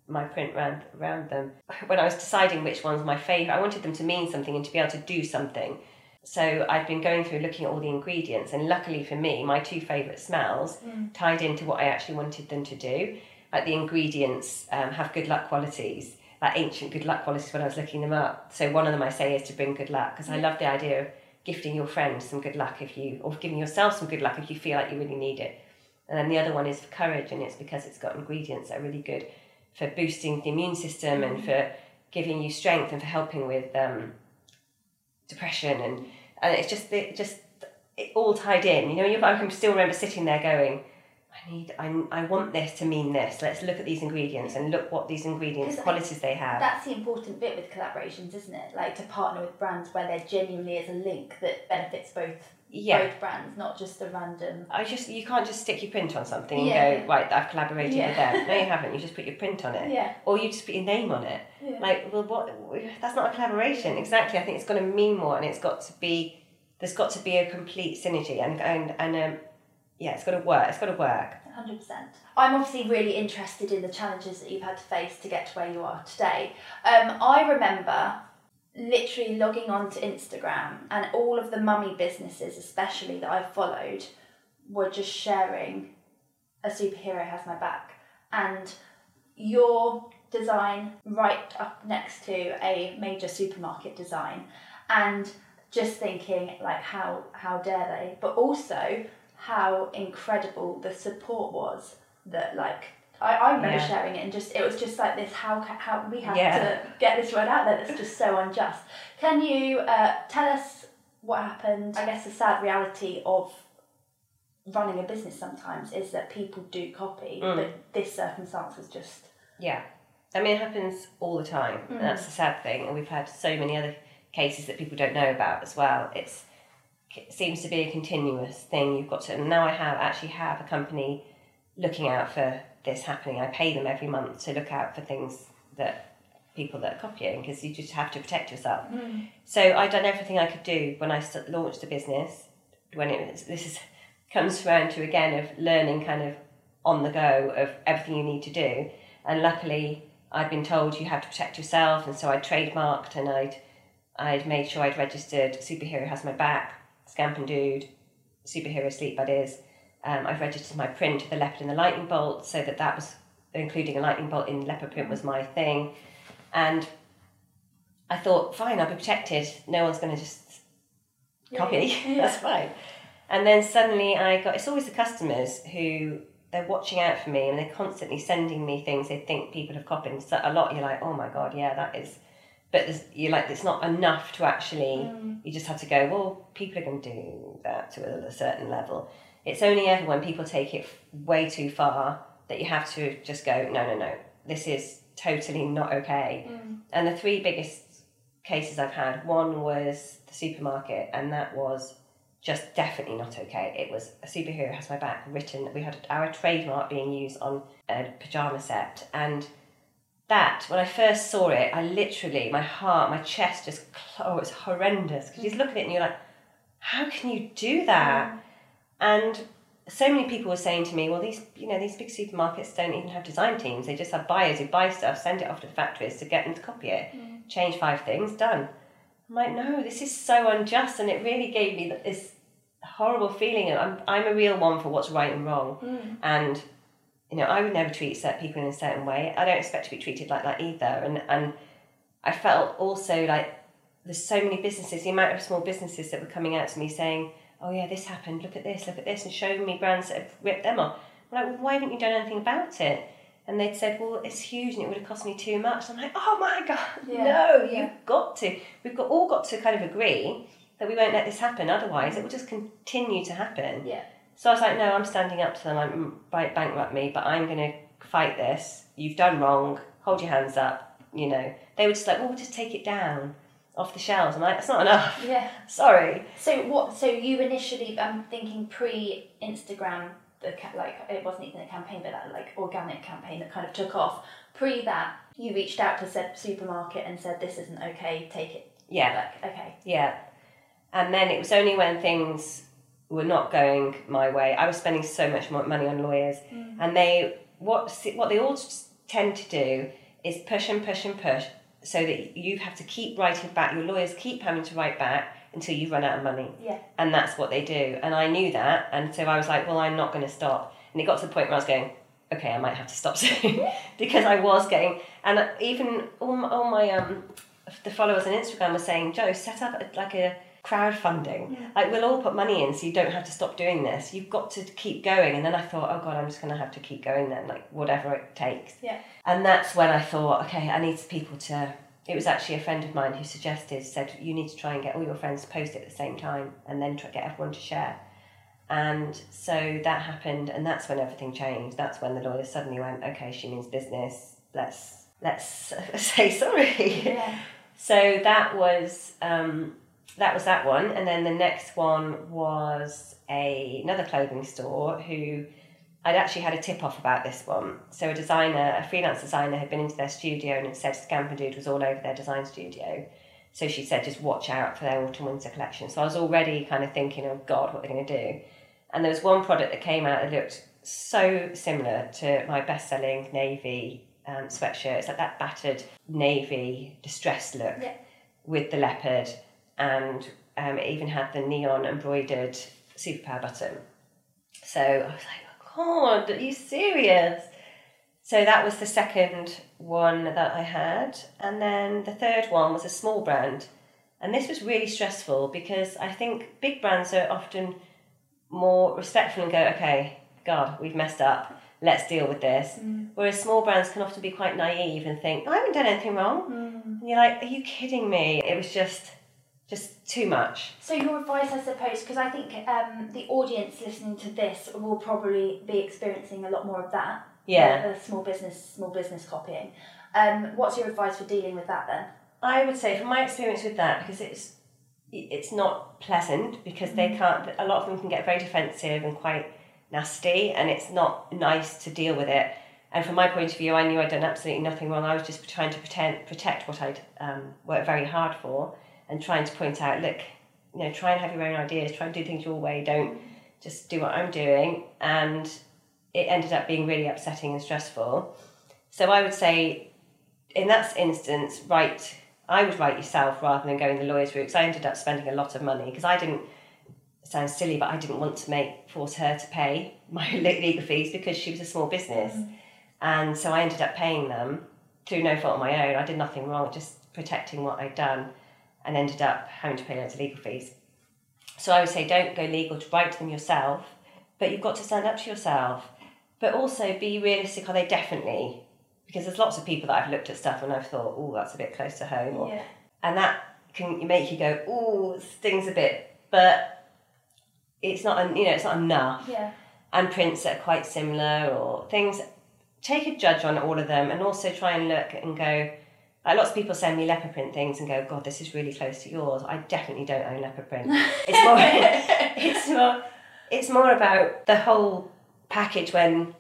my print around around them. When I was deciding which one's my favourite, I wanted them to mean something and to be able to do something. So I've been going through looking at all the ingredients, and luckily for me, my two favourite smells tied into what I actually wanted them to do. Like the ingredients um, have good luck qualities. like ancient good luck qualities when I was looking them up. So one of them I say is to bring good luck because I love the idea of gifting your friends some good luck if you, or giving yourself some good luck if you feel like you really need it. And then the other one is for courage, and it's because it's got ingredients that are really good for boosting the immune system and for giving you strength and for helping with um, depression and and it's just it just it all tied in. You know, I can still remember sitting there going, I need, I, I want this to mean this. Let's look at these ingredients and look what these ingredients qualities they have. That's the important bit with collaborations, isn't it? Like to partner with brands where there genuinely is a link that benefits both Yeah. both brands, not just a random. I just you can't just stick your print on something and Yeah. go right. I've collaborated Yeah. with them. No, you haven't. You just put your print on it, Yeah. or you just put your name on it. Yeah. Like, well, what? That's not a collaboration. Exactly. I think it's going to mean more, and it's got to be. There's got to be a complete synergy, and and and um, yeah, it's got to work. It's got to work. Hundred percent. I'm obviously really interested in the challenges that you've had to face to get to where you are today. Um, I remember literally logging onto Instagram, and all of the mummy businesses, especially that I followed, were just sharing a superhero has my back, and your design right up next to a major supermarket design, and just thinking like how how dare they, but also how incredible the support was that like I, I remember Yeah. sharing it and just it was just like this how how we have Yeah. to get this word out there that's just so unjust can you uh, tell us what happened i guess the sad reality of running a business sometimes is that people do copy Mm. but this circumstance was just Yeah. I mean, it happens all the time. and That's the sad thing. And we've had so many other cases that people don't know about as well. It's, it seems to be a continuous thing. You've got to, and now I have actually have a company looking out for this happening. I pay them every month to look out for things that people that are copying because you just have to protect yourself. Hmm. So I done everything I could do when I launched the business. When it was, this is comes around to again of learning kind of on the go of everything you need to do. And luckily, I'd been told you have to protect yourself, and so I trademarked and I'd I'd made sure I'd registered Superhero Has My Back, Scamp and Dude, Superhero Sleep Buddies. Um, I've registered my print, of the leopard and the lightning bolt, so that that was including a lightning bolt in leopard print was my thing, and I thought, fine, I'll be protected. No one's going to just copy. Yeah. That's fine. And then suddenly I got. It's always the customers who they're watching out for me and they're constantly sending me things they think people have copied. So a lot you're like, oh my god, yeah, that is. But you're like, it's not enough to actually. Mm. You just have to go. Well, people are going to do that to a, a certain level. It's only ever when people take it way too far that you have to just go, no, no, no. This is totally not okay. Mm. And the three biggest cases I've had, one was the supermarket, and that was just definitely not okay. It was a superhero has my back written. We had our trademark being used on a pajama set, and that when I first saw it, I literally my heart, my chest just oh, it's horrendous because you just look at it and you're like, how can you do that? Mm. And so many people were saying to me, well, these you know these big supermarkets don't even have design teams. They just have buyers who buy stuff, send it off to the factories to get them to copy it, mm. change five things, done. I'm like, no, this is so unjust, and it really gave me this horrible feeling. And I'm I'm a real one for what's right and wrong, mm. and you know I would never treat certain people in a certain way. I don't expect to be treated like that either, and and I felt also like there's so many businesses, the amount of small businesses that were coming out to me saying, "Oh yeah, this happened. Look at this. Look at this," and showing me brands that have ripped them off. I'm like, well, why haven't you done anything about it? And they'd said, well, it's huge and it would have cost me too much. I'm like, oh my god, Yeah, no, yeah. you've got to. We've got all got to kind of agree that we won't let this happen. Otherwise, mm. it will just continue to happen. Yeah. So I was like, no, I'm standing up to them. I'm might bankrupt me, but I'm going to fight this. You've done wrong. Hold your hands up. You know, they were just like, well, we'll just take it down off the shelves. I'm like, that's not enough. Yeah. Sorry. So what? So you initially, I'm thinking pre Instagram, the ca- like it wasn't even a campaign, but that like organic campaign that kind of took off. Pre that, you reached out to said supermarket and said this isn't okay. Take it. Yeah. Like okay. Yeah. And then it was only when things were not going my way. I was spending so much more money on lawyers, and they what what they all tend to do is push and push and push, so that you have to keep writing back. Your lawyers keep having to write back until you run out of money, Yeah. and that's what they do. And I knew that, and so I was like, well, I'm not going to stop. And it got to the point where I was going, okay, I might have to stop soon because I was getting, And even all my, all my um, the followers on Instagram were saying, Jo, set up a, like a crowdfunding. Like we'll all put money in, so you don't have to stop doing this. You've got to keep going. And then I thought, oh god, I'm just going to have to keep going then, like whatever it takes. Yeah. And that's when I thought, okay, I need people to. It was actually a friend of mine who suggested, said, you need to try and get all your friends to post it at the same time and then try, get everyone to share. And so that happened, and that's when everything changed. That's when the lawyer suddenly went, okay, she means business. Let's let's say sorry. Yeah. So that was um, that was that one, and then the next one was a, another clothing store who I'd actually had a tip off about this one. So a designer, a freelance designer, had been into their studio and had said Scamp and Dude was all over their design studio. So she said, just watch out for their autumn winter collection. So I was already kind of thinking, oh God, what are they going to do? And there was one product that came out that looked so similar to my best selling navy um, sweatshirt. It's like that battered navy distressed look Yeah. with the leopard, and um, it even had the neon embroidered superpower button. So I was like, oh, God, are you serious? So that was the second one that I had. And then the third one was a small brand. And this was really stressful because I think big brands are often more respectful and go, okay, God, we've messed up. Let's deal with this. Whereas small brands can often be quite naive and think, I haven't done anything wrong. And you're like, are you kidding me? It was just, just too much. So your advice, I suppose, because I think um, the audience listening to this will probably be experiencing a lot more of that. Yeah. The, the small business, small business copying. Um, what's your advice for dealing with that then? I would say, from my experience with that, because it's it's not pleasant because they can't. A lot of them can get very defensive and quite nasty, and it's not nice to deal with it. And from my point of view, I knew I'd done absolutely nothing wrong. I was just trying to pretend protect what I'd um, worked very hard for, and trying to point out, look, you know, try and have your own ideas, try and do things your way. Don't just do what I'm doing. And it ended up being really upsetting and stressful. So I would say in that instance, write. I would write yourself rather than going the lawyer's route because I ended up spending a lot of money because I didn't. It sounds silly, but I didn't want to make force her to pay my legal fees because she was a small business, mm-hmm. and so I ended up paying them through no fault of my own. I did nothing wrong, just protecting what I'd done, and ended up having to pay loads of legal fees. So I would say don't go legal to write to them yourself, but you've got to stand up to yourself. But also be realistic. Are they definitely? Because there's lots of people that I've looked at stuff and I've thought, oh, that's a bit close to home, or, Yeah. and that can make you go, oh, stings a bit. But it's not, you know, it's not enough. Yeah. And prints that are quite similar or things. Take a judge on all of them, and also try and look and go. Like lots of people send me leopard print things and go, God, this is really close to yours. I definitely don't own leopard print. It's more, it's more, it's more about the whole package. When,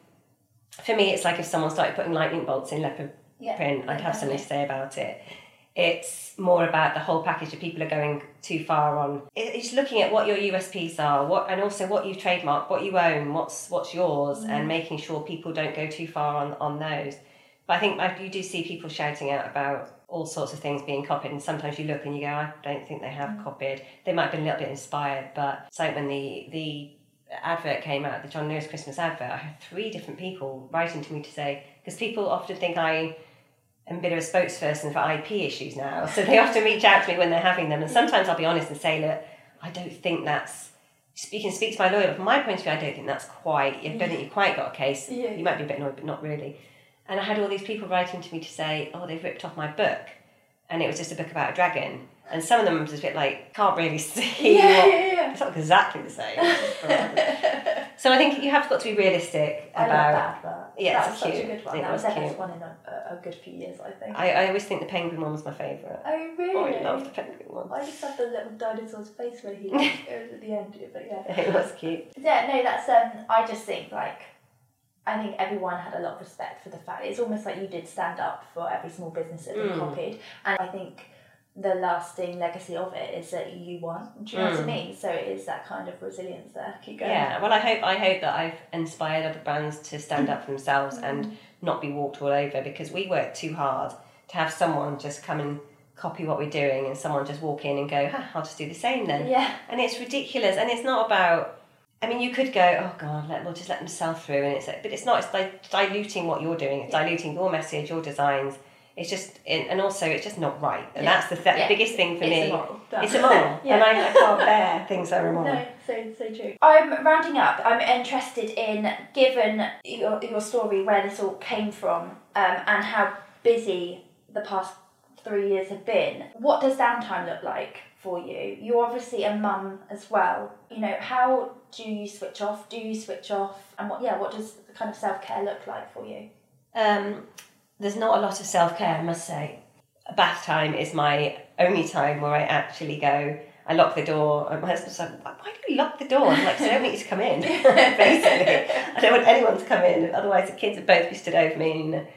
for me, it's like if someone started putting lightning bolts in leopard Yeah. print, I'd have something to say about it. It's more about the whole package. If people are going too far on, it's looking at what your USPs are, what and also what you trademark, what you own, what's what's yours, Mm. and making sure people don't go too far on on those. But I think you do see people shouting out about all sorts of things being copied, and sometimes you look and you go, I don't think they have Mm. copied. They might have been a little bit inspired, but it's like when the the advert came out, the John Lewis Christmas advert, I had three different people writing to me to say because people often think I am a bit of a spokesperson for IP issues now, so they often reach out to me when they're having them, and sometimes I'll be honest and say, look, I don't think that's. You can speak to my lawyer, but from my point of view, I don't think that's quite. I don't think you quite got a case. Yeah. You might be a bit annoyed, but not really. And I had all these people writing to me to say, oh, they've ripped off my book, and it was just a book about a dragon. And some of them was a bit like, can't really see Yeah, what yeah, yeah. it's not exactly the same. so I think you have got to be realistic I about. love that. Yeah, that it's was such cute. a good one. That was was their best one in a, a, a good few years, I think. I, I always think the penguin one was my favourite. oh really? Oh, I love the penguin one. I just love the little dinosaur's face when he it was at the end, but yeah. It was cute. Yeah, no, that's um. I just think like, I think everyone had a lot of respect for the fact it's almost like you did stand up for every small business that Mm. copied, and I think the lasting legacy of it is that you won. Do you know what I Mm. mean? So it is that kind of resilience there. Keep going. Yeah. Well, I hope I hope that I've inspired other brands to stand up for themselves Mm. and not be walked all over because we work too hard to have someone just come and copy what we're doing and someone just walk in and go, I'll just do the same then. Yeah. And it's ridiculous, and it's not about. I mean, you could go, oh God, let, we'll just let them sell through, and it's, like, but it's not. It's like diluting what you're doing. It's diluting your message, your designs, It's just, and also it's just not right, and Yeah. that's the th- Yeah. biggest thing for It's me. immoral. It's immoral, Yeah. and I, I can't bear things that are immoral. No, so so true. I'm rounding up. I'm interested in, given your, your story, where this all came from, um, and how busy the past three years have been. What does downtime look like for you? You're obviously a mum as well. You know, how do you switch off? Do you switch off? And what? Yeah, what does the kind of self care look like for you? Um, there's not a lot of self care, I must say. Bath time is my only time where I actually go. I lock the door, and my husband's like, "Why do you lock the door?" I'm like, "So I don't want you to come in." Basically, I don't want anyone to come in. Otherwise, the kids would both be stood over me. And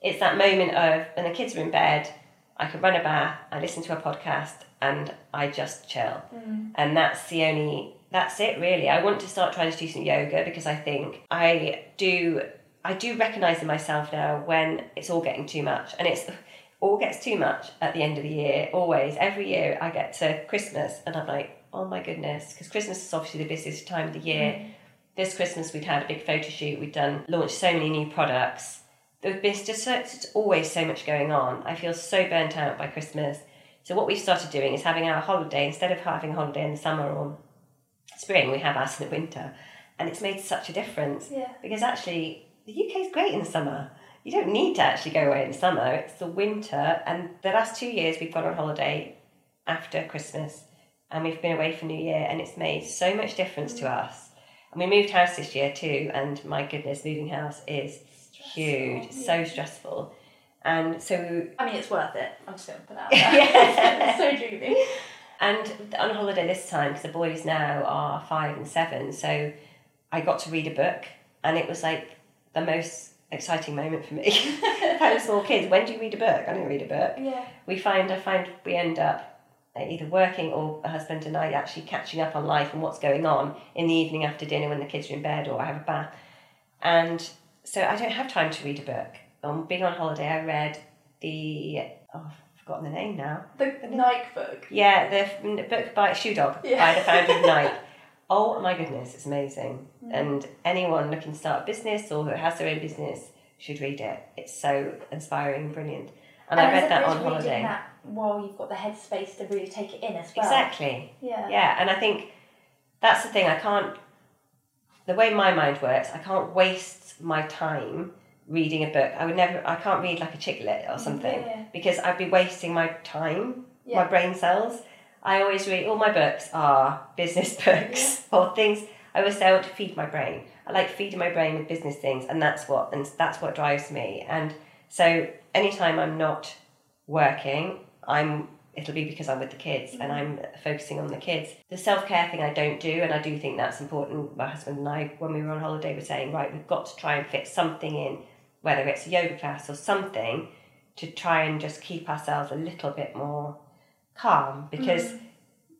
it's that moment of when the kids are in bed, I can run a bath, I listen to a podcast, and I just chill. And that's the only. That's it, really. I want to start trying to do some yoga because I think I do I do recognise in myself now when it's all getting too much, and it's all gets too much at the end of the year. Always, every year, I get to Christmas, and I'm like, oh my goodness, because Christmas is obviously the busiest time of the year. Mm. This Christmas, we'd had a big photo shoot. We'd done launched so many new products. There's been just so, it's always so much going on. I feel so burnt out by Christmas. So what we've started doing is having our holiday instead of having a holiday in the summer or spring, we have ours in the winter, and it's made such a difference Yeah. because actually the UK is great in the summer. You don't need to actually go away in the summer. It's the winter, and the last two years we've gone on holiday after Christmas, and we've been away for New Year, and it's made so much difference to mm. us. And we moved house this year too, and my goodness, moving house is huge, It's so stressful, and so I mean, it's worth it. I'm just going to put that out Yeah. there. so dreamy. And on holiday this time, because the boys now are five and seven, so I got to read a book, and it was like the most exciting moment for me. Having small kids, when do you read a book? I don't read a book. Yeah. We find, I find we end up either working or a husband and I actually catching up on life and what's going on in the evening after dinner when the kids are in bed or I have a bath. And so I don't have time to read a book. On being on holiday, I read the, oh, forgotten the name now. The Nike book. Yeah, the book by Shoe Dog Yeah. by the founder of Nike. Oh my goodness, it's amazing. Mm. And anyone looking to start a business or who has their own business should read it. It's so inspiring and brilliant. And, I read that on holiday. that while you've got the headspace to really take it in as well. Exactly. Yeah. Yeah, and I think that's the thing. I can't. The way my mind works, I can't waste my time reading a book. I would never. I can't read like a chick lit or something Yeah. because I'd be wasting my time, Yeah. my brain cells. I always read. All my books are business books or things. I always say I want to feed my brain. I like feeding my brain with business things, and that's what and that's what drives me. And so anytime I'm not working, I'm it'll be because I'm with the kids and mm. I'm focusing on the kids. The self care thing I don't do, and I do think that's important. My husband and I, when we were on holiday, were saying, right, we've got to try and fit something in, whether it's a yoga class or something, to try and just keep ourselves a little bit more calm mm-hmm. because.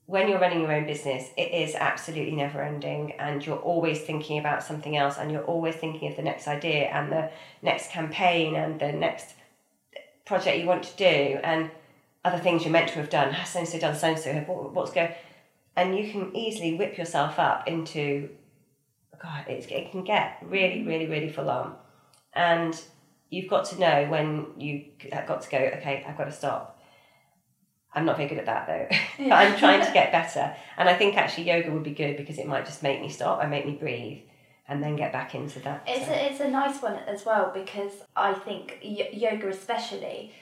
When you're running your own business, it is absolutely never ending, and you're always thinking about something else, and you're always thinking of the next idea and the next campaign and the next project you want to do and other things you're meant to have done. Ah, Has so and so done so and so? What's going? And you can easily whip yourself up into, God, it's, it can get really, mm-hmm. really, really full on. And you've got to know when you have got to go. Okay, I've got to stop. I'm not very good at that though. but I'm trying to get better. And I think actually yoga would be good because it might just make me stop and make me breathe and then get back into that. It's So- a, it's a nice one as well because I think y- yoga especially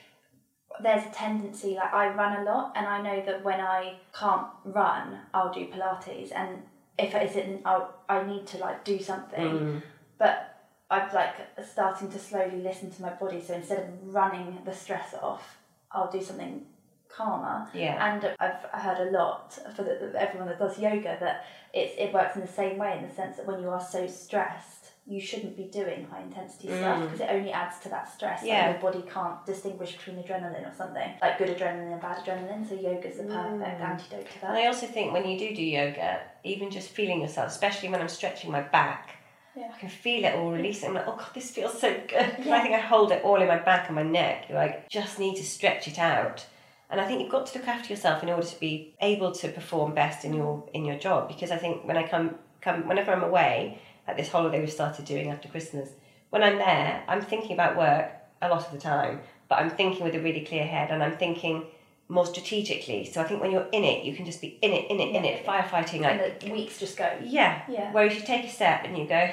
there's a tendency like I run a lot and I know that when I can't run I'll do Pilates and if it isn't I'll, I need to like do something Mm. but I've like starting to slowly listen to my body so instead of running the stress off I'll do something calmer Yeah. and I've heard a lot for the, everyone that does yoga that it's, it works in the same way in the sense that when you are so stressed, you shouldn't be doing high intensity stuff because it only adds to that stress. Like, Mm. Your body can't distinguish between adrenaline or something like good adrenaline and bad adrenaline. So yoga's the perfect antidote to And that. I also think when you do do yoga, even just feeling yourself, especially when I'm stretching my back, Yeah. I can feel it all releasing. I'm like, oh god, this feels so good. 'Cause I think I hold it all in my back and my neck. You like just need to stretch it out. And I think you've got to look after yourself in order to be able to perform best in your in your job. Because I think when I come come whenever I'm away, like this holiday we started doing after Christmas, when I'm there, I'm thinking about work a lot of the time. but I'm thinking with a really clear head and I'm thinking more strategically. So I think when you're in it, you can just be in it, in it, in it, firefighting like and the weeks just go. yeah. Yeah. Whereas you take a step and you go,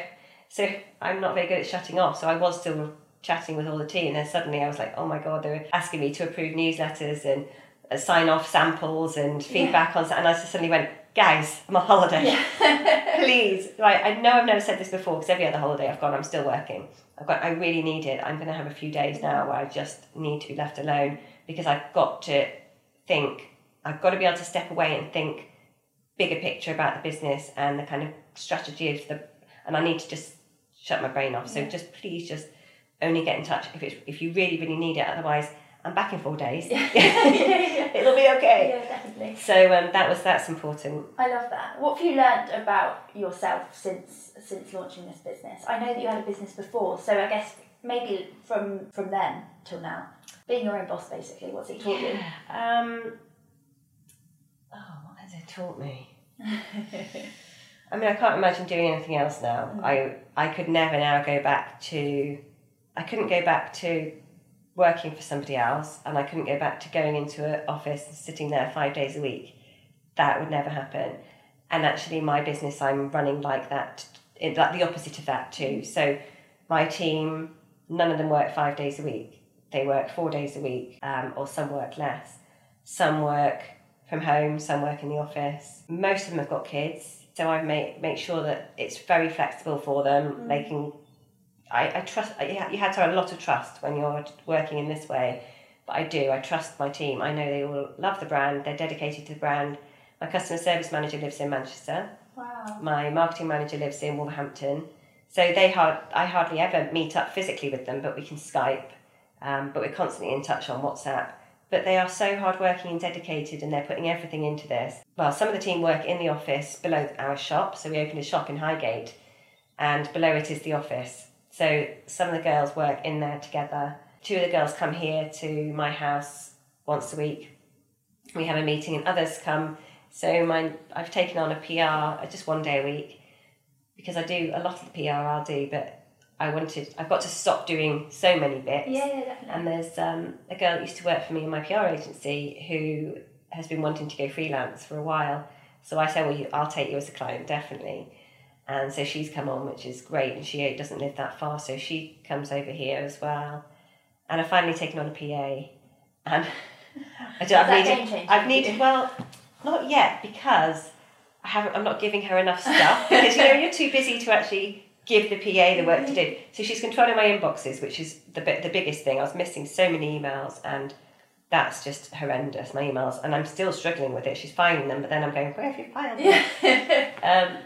so I'm not very good at shutting off. So I was still chatting with all the team, and then suddenly I was like, oh my god, they were asking me to approve newsletters and uh, sign off samples and feedback on, and I just suddenly went, guys, I'm on holiday. Please, right? I know I've never said this before because every other holiday I've gone, I'm still working. I've got, I really need it. I'm going to have a few days now where I just need to be left alone because I've got to think. I've got to be able to step away and think bigger picture about the business and the kind of strategy of the and I need to just shut my brain off. So Yeah. just please just only get in touch if it's if you really, really need it. Otherwise I'm back in four days. yeah, yeah. It'll be okay. Yeah, definitely. So um, that was that's important. I love that. What have you learned about yourself since since launching this business? I know that you had a business before, so I guess maybe from from then till now, being your own boss, basically. What's it taught you? Um, oh, what has it taught me? I mean, I can't imagine doing anything else now. Mm. I I could never now go back to. I couldn't go back to working for somebody else, and I couldn't go back to going into an office and sitting there five days a week. That would never happen. And actually, my business, I'm running like that, like the opposite of that too. So, my team, none of them work five days a week. They work four days a week, um, or some work less. Some work from home, some work in the office. Most of them have got kids, so I make make sure that it's very flexible for them. They can. I, I trust. I- You ha- you have to have a lot of trust when you're working in this way, but I do. I trust my team. I know they all love the brand. They're dedicated to the brand. My customer service manager lives in Manchester. Wow. My marketing manager lives in Wolverhampton. So they hard, I hardly ever meet up physically with them, but we can Skype. Um, but we're constantly in touch on WhatsApp. But they are so hardworking and dedicated, and they're putting everything into this. Well, some of the team work in the office below our shop. So we opened a shop in Highgate, and below it is the office. So some of the girls work in there together. Two of the girls come here to my house once a week. We have a meeting, and others come. So my, I've taken on a PR just one day a week because I do a lot of the PR I'll do, but I wanted I've got to stop doing so many bits. Yeah, yeah, definitely. And there's um, a girl that used to work for me in my PR agency who has been wanting to go freelance for a while. So I said, well, you, I'll take you as a client, definitely. And so she's come on, which is great. And she doesn't live that far, so she comes over here as well. And I've finally taken on a PA. And I do, I've needed, I've needed, well, not yet because I haven't, I'm not giving her enough stuff because you know you're too busy to actually give the PA the work to do. So she's controlling my inboxes, which is the the biggest thing. I was missing so many emails, and that's just horrendous. My emails, and I'm still struggling with it. She's finding them, but then I'm going, where have you filed them? Um,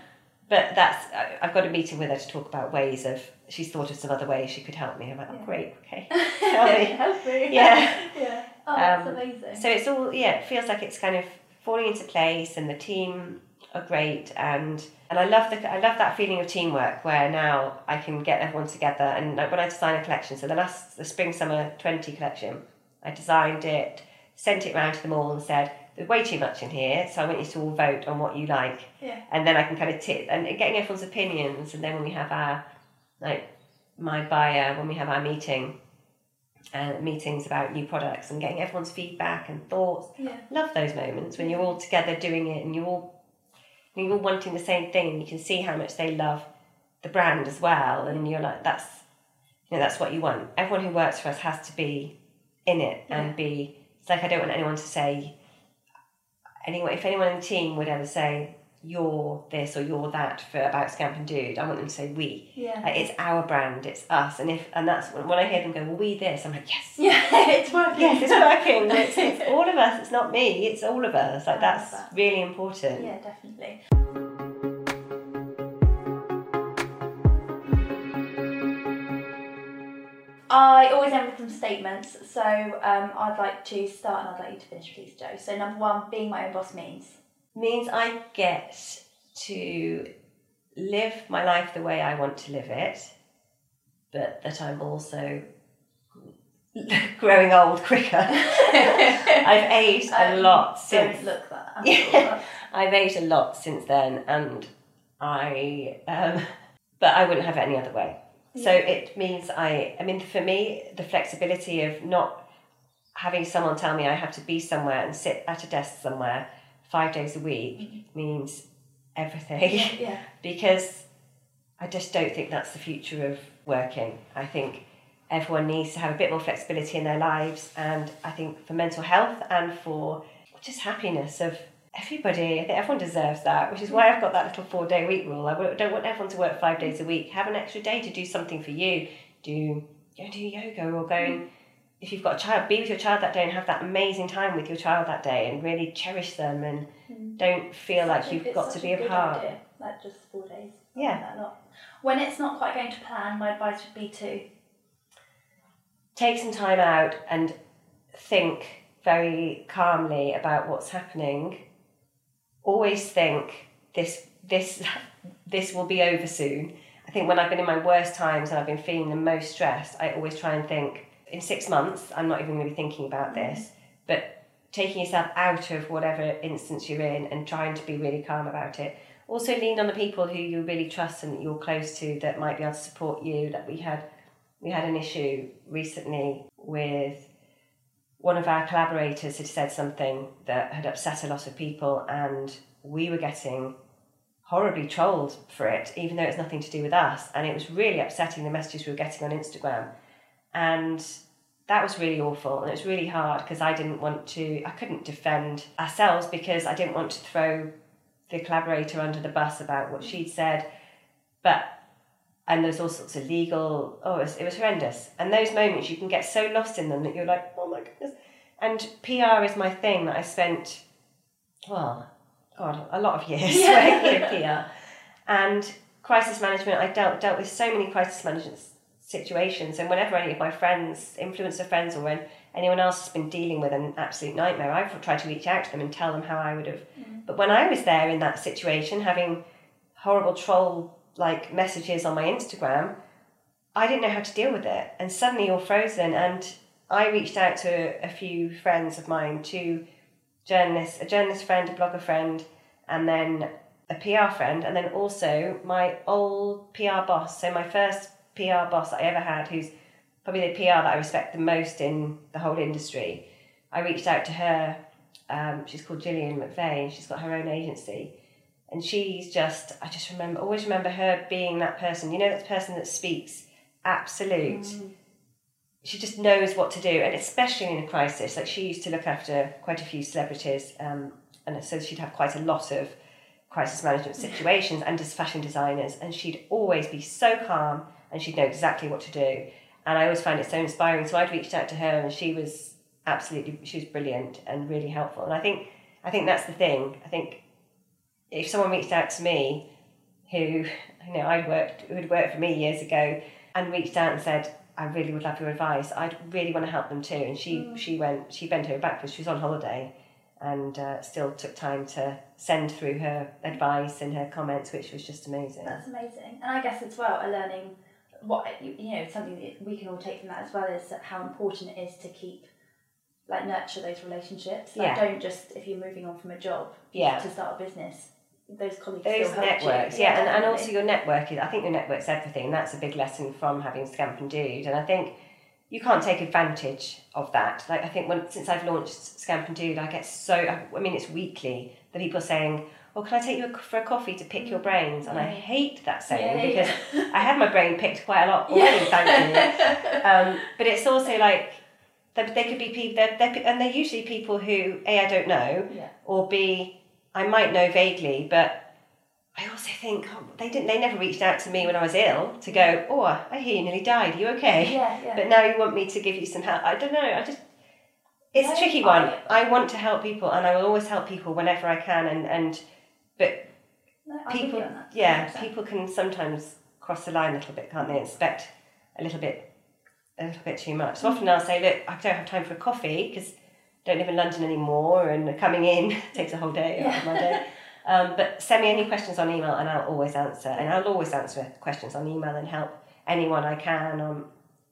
but that's I've got a meeting with her to talk about ways of. She's thought of some other ways she could help me. I'm like, oh great, okay, tell me. Help me. Yeah. yeah. Oh, that's Um, amazing. So it's all yeah. It feels like it's kind of falling into place, and the team are great, and and I love the I love that feeling of teamwork where now I can get everyone together. And like when I design a collection, so the last the spring summer twenty collection, I designed it, sent it round to them all, and said there's way too much in here, so I want you to all vote on what you like, yeah. and then I can kind of tip and getting everyone's opinions, and then when we have our like my buyer when we have our meeting. Uh, meetings about new products and getting everyone's feedback and thoughts Yeah. love those moments when you're all together doing it and you're all you're all wanting the same thing and you can see how much they love the brand as well and you're like that's you know that's what you want. Everyone who works for us has to be in it and be it's like I don't want anyone to say anyone if anyone in the team would ever say you're this or you're that for about Scamp and Dude I want them to say we Yeah. like, it's our brand it's us and if and that's when, when I hear them go well we this I'm like yes yeah, it's working. yes, it's working. It's, it's all of us. It's not me. It's all of us. Like that's that. really important. Yeah, definitely. I always end with some statements, so um, I'd like to start and I'd like you to finish, please, Jo. So, number one, being my own boss means. Means I get to live my life the way I want to live it, but that I'm also growing old quicker. I've aged a lot since. Don't look that. Yeah. I've aged a lot since then, and I. Um, but I wouldn't have it any other way. So it means I, I mean, for me, the flexibility of not having someone tell me I have to be somewhere and sit at a desk somewhere five days a week mm-hmm. means everything Yeah, yeah. because I just don't think that's the future of working. I think everyone needs to have a bit more flexibility in their lives, and I think for mental health and for just happiness of everybody, I think everyone deserves that, which is why mm-hmm. I've got that little four day week rule. I don't want everyone to work five days a week. Have an extra day to do something for you. Do go do yoga or go mm-hmm. and if you've got a child, be with your child that day and have that amazing time with your child that day and really cherish them and mm. don't feel like Such you've got to be a good idea, like just four days. Yeah. like that a lot. When it's not quite going to plan, my advice would be to take some time out and think very calmly about what's happening. Always think this this this will be over soon. I think when I've been in my worst times and I've been feeling the most stressed, I always try and think in six months I'm not even going to be thinking about mm. this. But taking yourself out of whatever instance you're in and trying to be really calm about it. Also lean on the people who you really trust and that you're close to that might be able to support you. That we had we had an issue recently with one of our collaborators had said something that had upset a lot of people and we were getting horribly trolled for it even though it's nothing to do with us and it was really upsetting the messages we were getting on instagram and that was really awful and it was really hard because i didn't want to i couldn't defend ourselves because i didn't want to throw the collaborator under the bus about what mm. she'd said. But and there's all sorts of legal oh it was, it was horrendous. And those moments you can get so lost in them that you're like oh my goodness. And pr is my thing that i spent well god a lot of years Yeah. working in pr and crisis management i dealt dealt with so many crisis management situations and whenever any of my friends influencer friends or when anyone else has been dealing with an absolute nightmare i've tried to reach out to them and tell them how i would have mm. but when i was there in that situation having horrible troll like messages on my Instagram, I didn't know how to deal with it. And suddenly you're frozen. And I reached out to a few friends of mine, two journalists, a journalist friend, a blogger friend, and then a PR friend, and then also my old PR boss. So my first PR boss I ever had, who's probably the PR that I respect the most in the whole industry. I reached out to her. Um, she's called Gillian McVeigh. She's got her own agency and she's just i just remember always remember her being that person you know that person that speaks absolute she just knows what to do and especially in a crisis like she used to look after quite a few celebrities um, and so she'd have quite a lot of crisis management situations and as fashion designers and she'd always be so calm and she'd know exactly what to do. And i always find it so inspiring so i'd reached out to her and she was absolutely she was brilliant and really helpful. And i think i think that's the thing. I think if someone reached out to me who you know I'd worked who had worked for me years ago and reached out and said I really would love your advice. I'd really want to help them too. And she she went she bent over backwards. She was on holiday and uh, still took time to send through her advice and her comments which was just amazing. That's amazing. And I guess as well, a learning what you, know something that we can all take from that as well is how important it is to keep like nurture those relationships. Like Yeah. don't just if you're moving on from a job Yeah. to start a business, those colleagues those helped you. networks yeah, and, and also your network is I think your network's everything that's a big lesson from having Scamp and Dude and I think you can't take advantage of that like I think when since I've launched Scamp and Dude I get so I mean it's weekly the people saying oh can I take you for a coffee to pick your brains? And I hate that saying Yeah, because yeah. I had my brain picked quite a lot already thank you. Um, but it's also like they, they could be people they're, they're, and they're usually people who a I don't know Yeah. or b I might know vaguely but I also think oh, they didn't they never reached out to me when I was ill to go oh I hear you nearly died are you okay? Yeah, yeah. but now you want me to give you some help. I don't know I just it's No, a tricky one. I- I want to help people and I will always help people whenever I can and and but No, I'm with you people yeah people can sometimes cross the line a little bit can't they? Expect a little bit a little bit too much. So often I'll say look I don't have time for a coffee because I don't live in London anymore and coming in takes a whole day out of my day um, but send me any questions on email and I'll always answer and I'll always answer questions on email and help anyone I can on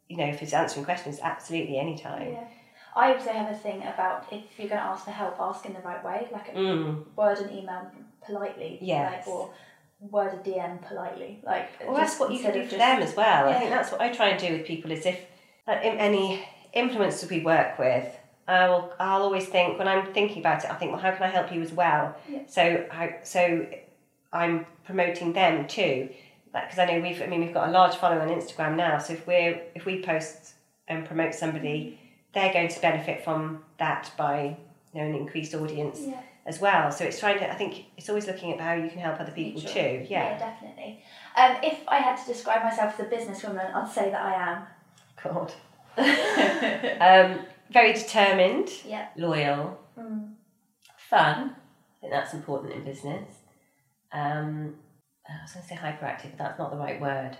you know if it's answering questions absolutely anytime. Yeah. I also have a thing about if you're going to ask for help, ask in the right way, like mm, word and email politely. Yes. Like, or word a DM politely. Like, Well, that's what you can do for just- them as well. I think that's what I try and do with people is if like, in any influencers we work with, I'll I'll always think when I'm thinking about it, I think, well, how can I help you as well? Yeah. So how so I'm promoting them too, because I know we've I mean we've got a large following on Instagram now. So if we're if we post and promote somebody, mm-hmm. they're going to benefit from that by you know an increased audience Yeah. As well. So it's trying to I think it's always looking at how you can help other people too. Yeah. definitely. Um, if I had to describe myself as a businesswoman, I'd say that I am. God. um, very determined, Yeah. loyal, Mm. fun. I think that's important in business. Um, I was going to say hyperactive, but that's not the right word.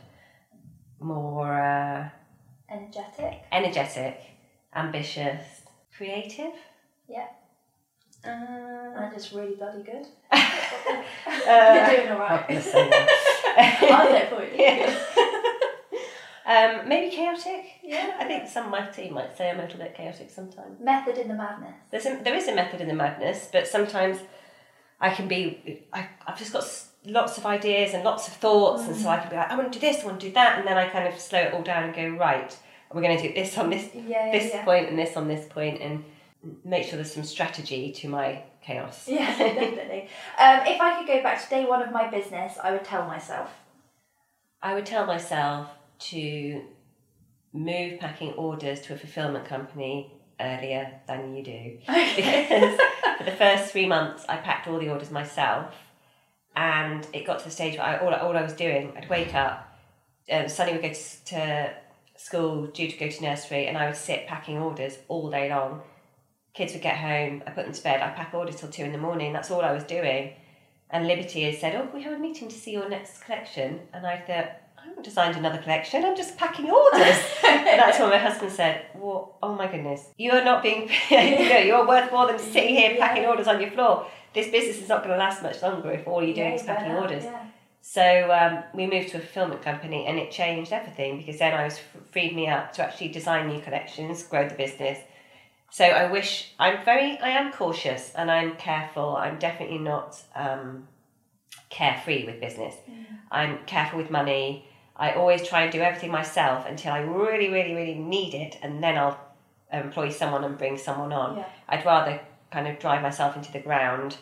More uh, Energetic. energetic, ambitious, creative. Yeah. Uh, And it's really bloody good. uh, You're doing all right. I'm right. gonna say I'll that. do it for you. um, maybe chaotic. Yeah. I think some of my team might say I'm a little bit chaotic sometimes. Method in the madness. There's a, there is a method in the madness, but sometimes I can be, I, I've just got s- lots of ideas and lots of thoughts, and so I can be like, I want to do this, I want to do that, and then I kind of slow it all down and go, right, we're going to do this on this, Yeah, yeah, this yeah. point and this on this point, and make sure there's some strategy to my chaos. Yeah, definitely. Um, if I could go back to day one of my business, I would tell myself. I would tell myself to move packing orders to a fulfillment company earlier than you do. because for the first three months I packed all the orders myself, and it got to the stage where I, all, all I was doing, I'd wake up, um, Sonny would go to, to school, due to go to nursery, and I would sit packing orders all day long. Kids would get home, I put them to bed, I pack orders till two in the morning. That's all I was doing. And Liberty has said, "Oh, we have a meeting to see your next collection," and I thought. I haven't designed another collection. I'm just packing orders. And that's when my husband said, "Well, oh my goodness, you are not being, you know, you're worth more than sitting here packing Yeah. orders on your floor. This business is not going to last much longer if all you're doing Yeah, is packing out, orders." Yeah. So um, we moved to a fulfillment company, and it changed everything because then I was freed me up to actually design new collections, grow the business. So I wish I'm very, I am cautious and I'm careful. I'm definitely not um, carefree with business. I'm careful with money. I always try and do everything myself until I really, really, really need it, and then I'll employ someone and bring someone on. Yeah. I'd rather kind of drive myself into the ground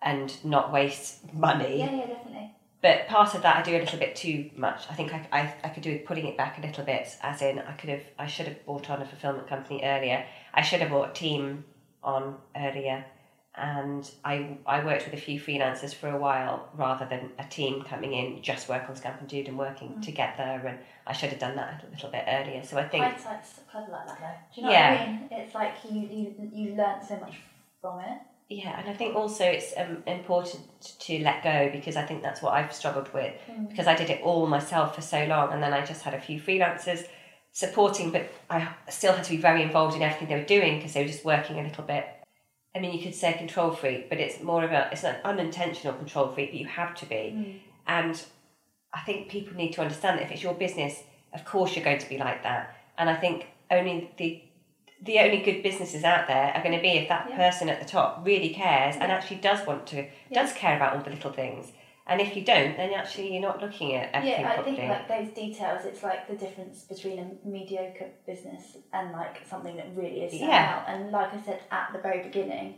and not waste money. Yeah, yeah, definitely. But part of that I do a little bit too much. I think I, I, I could do with putting it back a little bit, as in I could have I should have bought on a fulfillment company earlier. I should have brought a team on earlier, and I I worked with a few freelancers for a while rather than a team coming in just work on Scamp and Dude and working together. And I should have done that a little bit earlier. So I think Hindsight's clever like that though. Do you know Yeah. what I mean? It's like you, you, you learn so much from it. Yeah, and I think also it's um, important to let go because I think that's what I've struggled with because I did it all myself for so long and then I just had a few freelancers supporting, but I still had to be very involved in everything they were doing because they were just working a little bit. I mean, you could say control freak, but it's more of a it's an unintentional control freak, but you have to be. Hmm. And I think people need to understand that if it's your business, of course you're going to be like that. And I think only the the only good businesses out there are going to be if that Yeah. person at the top really cares and actually does want to does care about all the little things. And if you don't, then actually you're not looking at everything Yeah, I properly. think like those details, it's like the difference between a mediocre business and like something that really is Yeah. out. And like I said at the very beginning,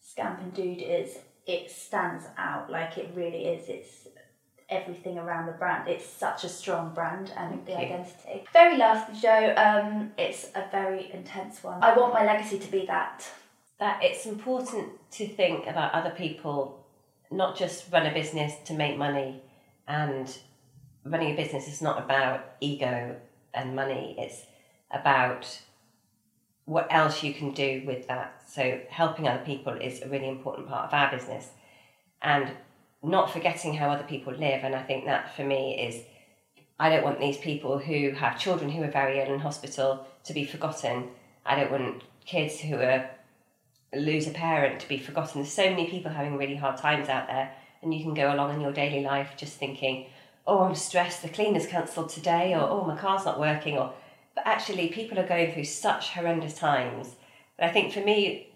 Scamp and Dude is it stands out. Like it really is. It's everything around the brand. It's such a strong brand and the you. identity. Very last of the show, um, it's a very intense one. I want my legacy to be that. that it's important to think about other people, not just run a business to make money. And running a business is not about ego and money, it's about what else you can do with that. So, helping other people is a really important part of our business. And not forgetting how other people live. And I think that for me is I don't want these people who have children who are very ill in hospital to be forgotten. I don't want kids who are lose a parent to be forgotten. There's so many people having really hard times out there, and you can go along in your daily life just thinking, "Oh, I'm stressed. The cleaner's cancelled today," or "Oh, my car's not working," or but actually, people are going through such horrendous times. But I think for me,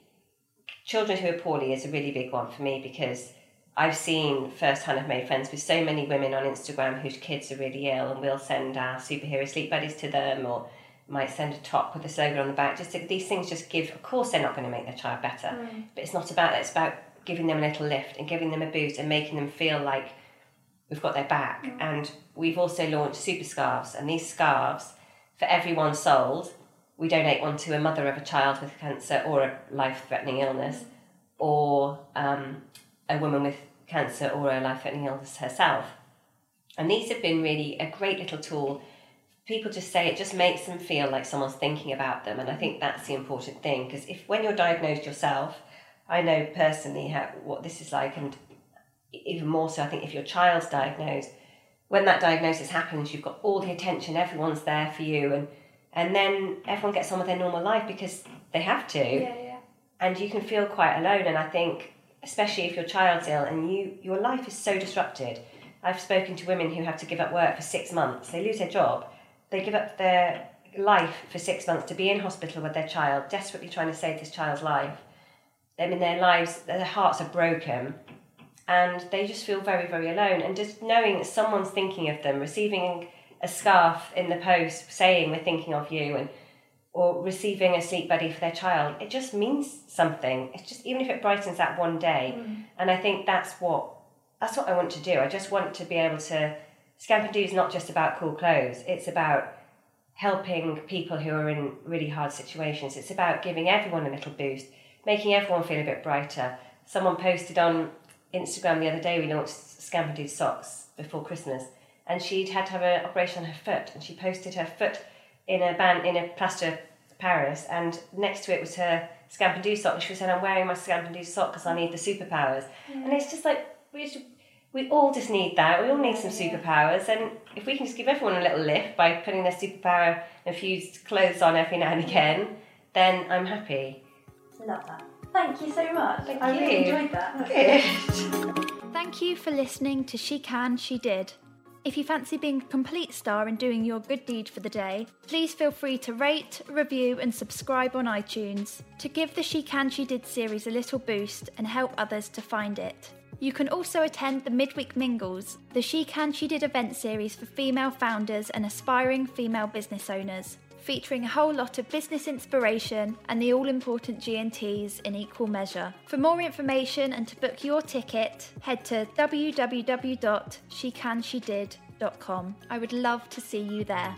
children who are poorly is a really big one for me because I've seen firsthand, I've made friends with so many women on Instagram whose kids are really ill, and we'll send our superhero sleep buddies to them, or might send a top with a slogan on the back. Just to, these things just give. Of course, they're not going to make their child better, mm. but it's not about that. It's about giving them a little lift and giving them a boost and making them feel like we've got their back. Mm. And we've also launched super scarves, and these scarves, for everyone sold, we donate one to a mother of a child with cancer or a life-threatening illness, mm. or um, a woman with cancer or a life-threatening illness herself. And these have been really a great little tool people just say it just makes them feel like someone's thinking about them and i think that's the important thing because if when you're diagnosed yourself i know personally how, what this is like and even more so i think if your child's diagnosed when that diagnosis happens you've got all the attention everyone's there for you and and then everyone gets on with their normal life because they have to. Yeah, yeah. and you can feel quite alone and i think especially if your child's ill and you your life is so disrupted. I've spoken to women who have to give up work for six months. They lose their job they give up their life for six months to be in hospital with their child, desperately trying to save this child's life. I mean, their lives, their hearts are broken, and they just feel very, very alone. And just knowing that someone's thinking of them, receiving a scarf in the post saying we're thinking of you, and or receiving a sleep buddy for their child, it just means something. It's just even if it brightens that one day, mm. and I think that's what that's what I want to do. I just want to be able to Scamp and Dude is not just about cool clothes, it's about helping people who are in really hard situations. It's about giving everyone a little boost, making everyone feel a bit brighter. Someone posted on Instagram the other day, we launched Scamp and Dude socks before Christmas, and she'd had to have an operation on her foot, and she posted her foot in a band in a plaster Paris, and next to it was her Scamp and Dude sock. And she saying, "I'm wearing my Scamp and Dude sock because I need the superpowers." Mm. And it's just like we just we all just need that. We all need some superpowers, and if we can just give everyone a little lift by putting their superpower infused clothes on every now and again, then I'm happy. Love that. Thank you so much. Thank I you. really enjoyed that. Good. Thank you for listening to She Can, She Did. If you fancy being a complete star and doing your good deed for the day, please feel free to rate, review, and subscribe on iTunes to give the She Can, She Did series a little boost and help others to find it. You can also attend the Midweek Mingles, the She Can She Did event series for female founders and aspiring female business owners, featuring a whole lot of business inspiration and the all important G&Ts in equal measure. For more information and to book your ticket, head to www.shecanshedid.com. I would love to see you there.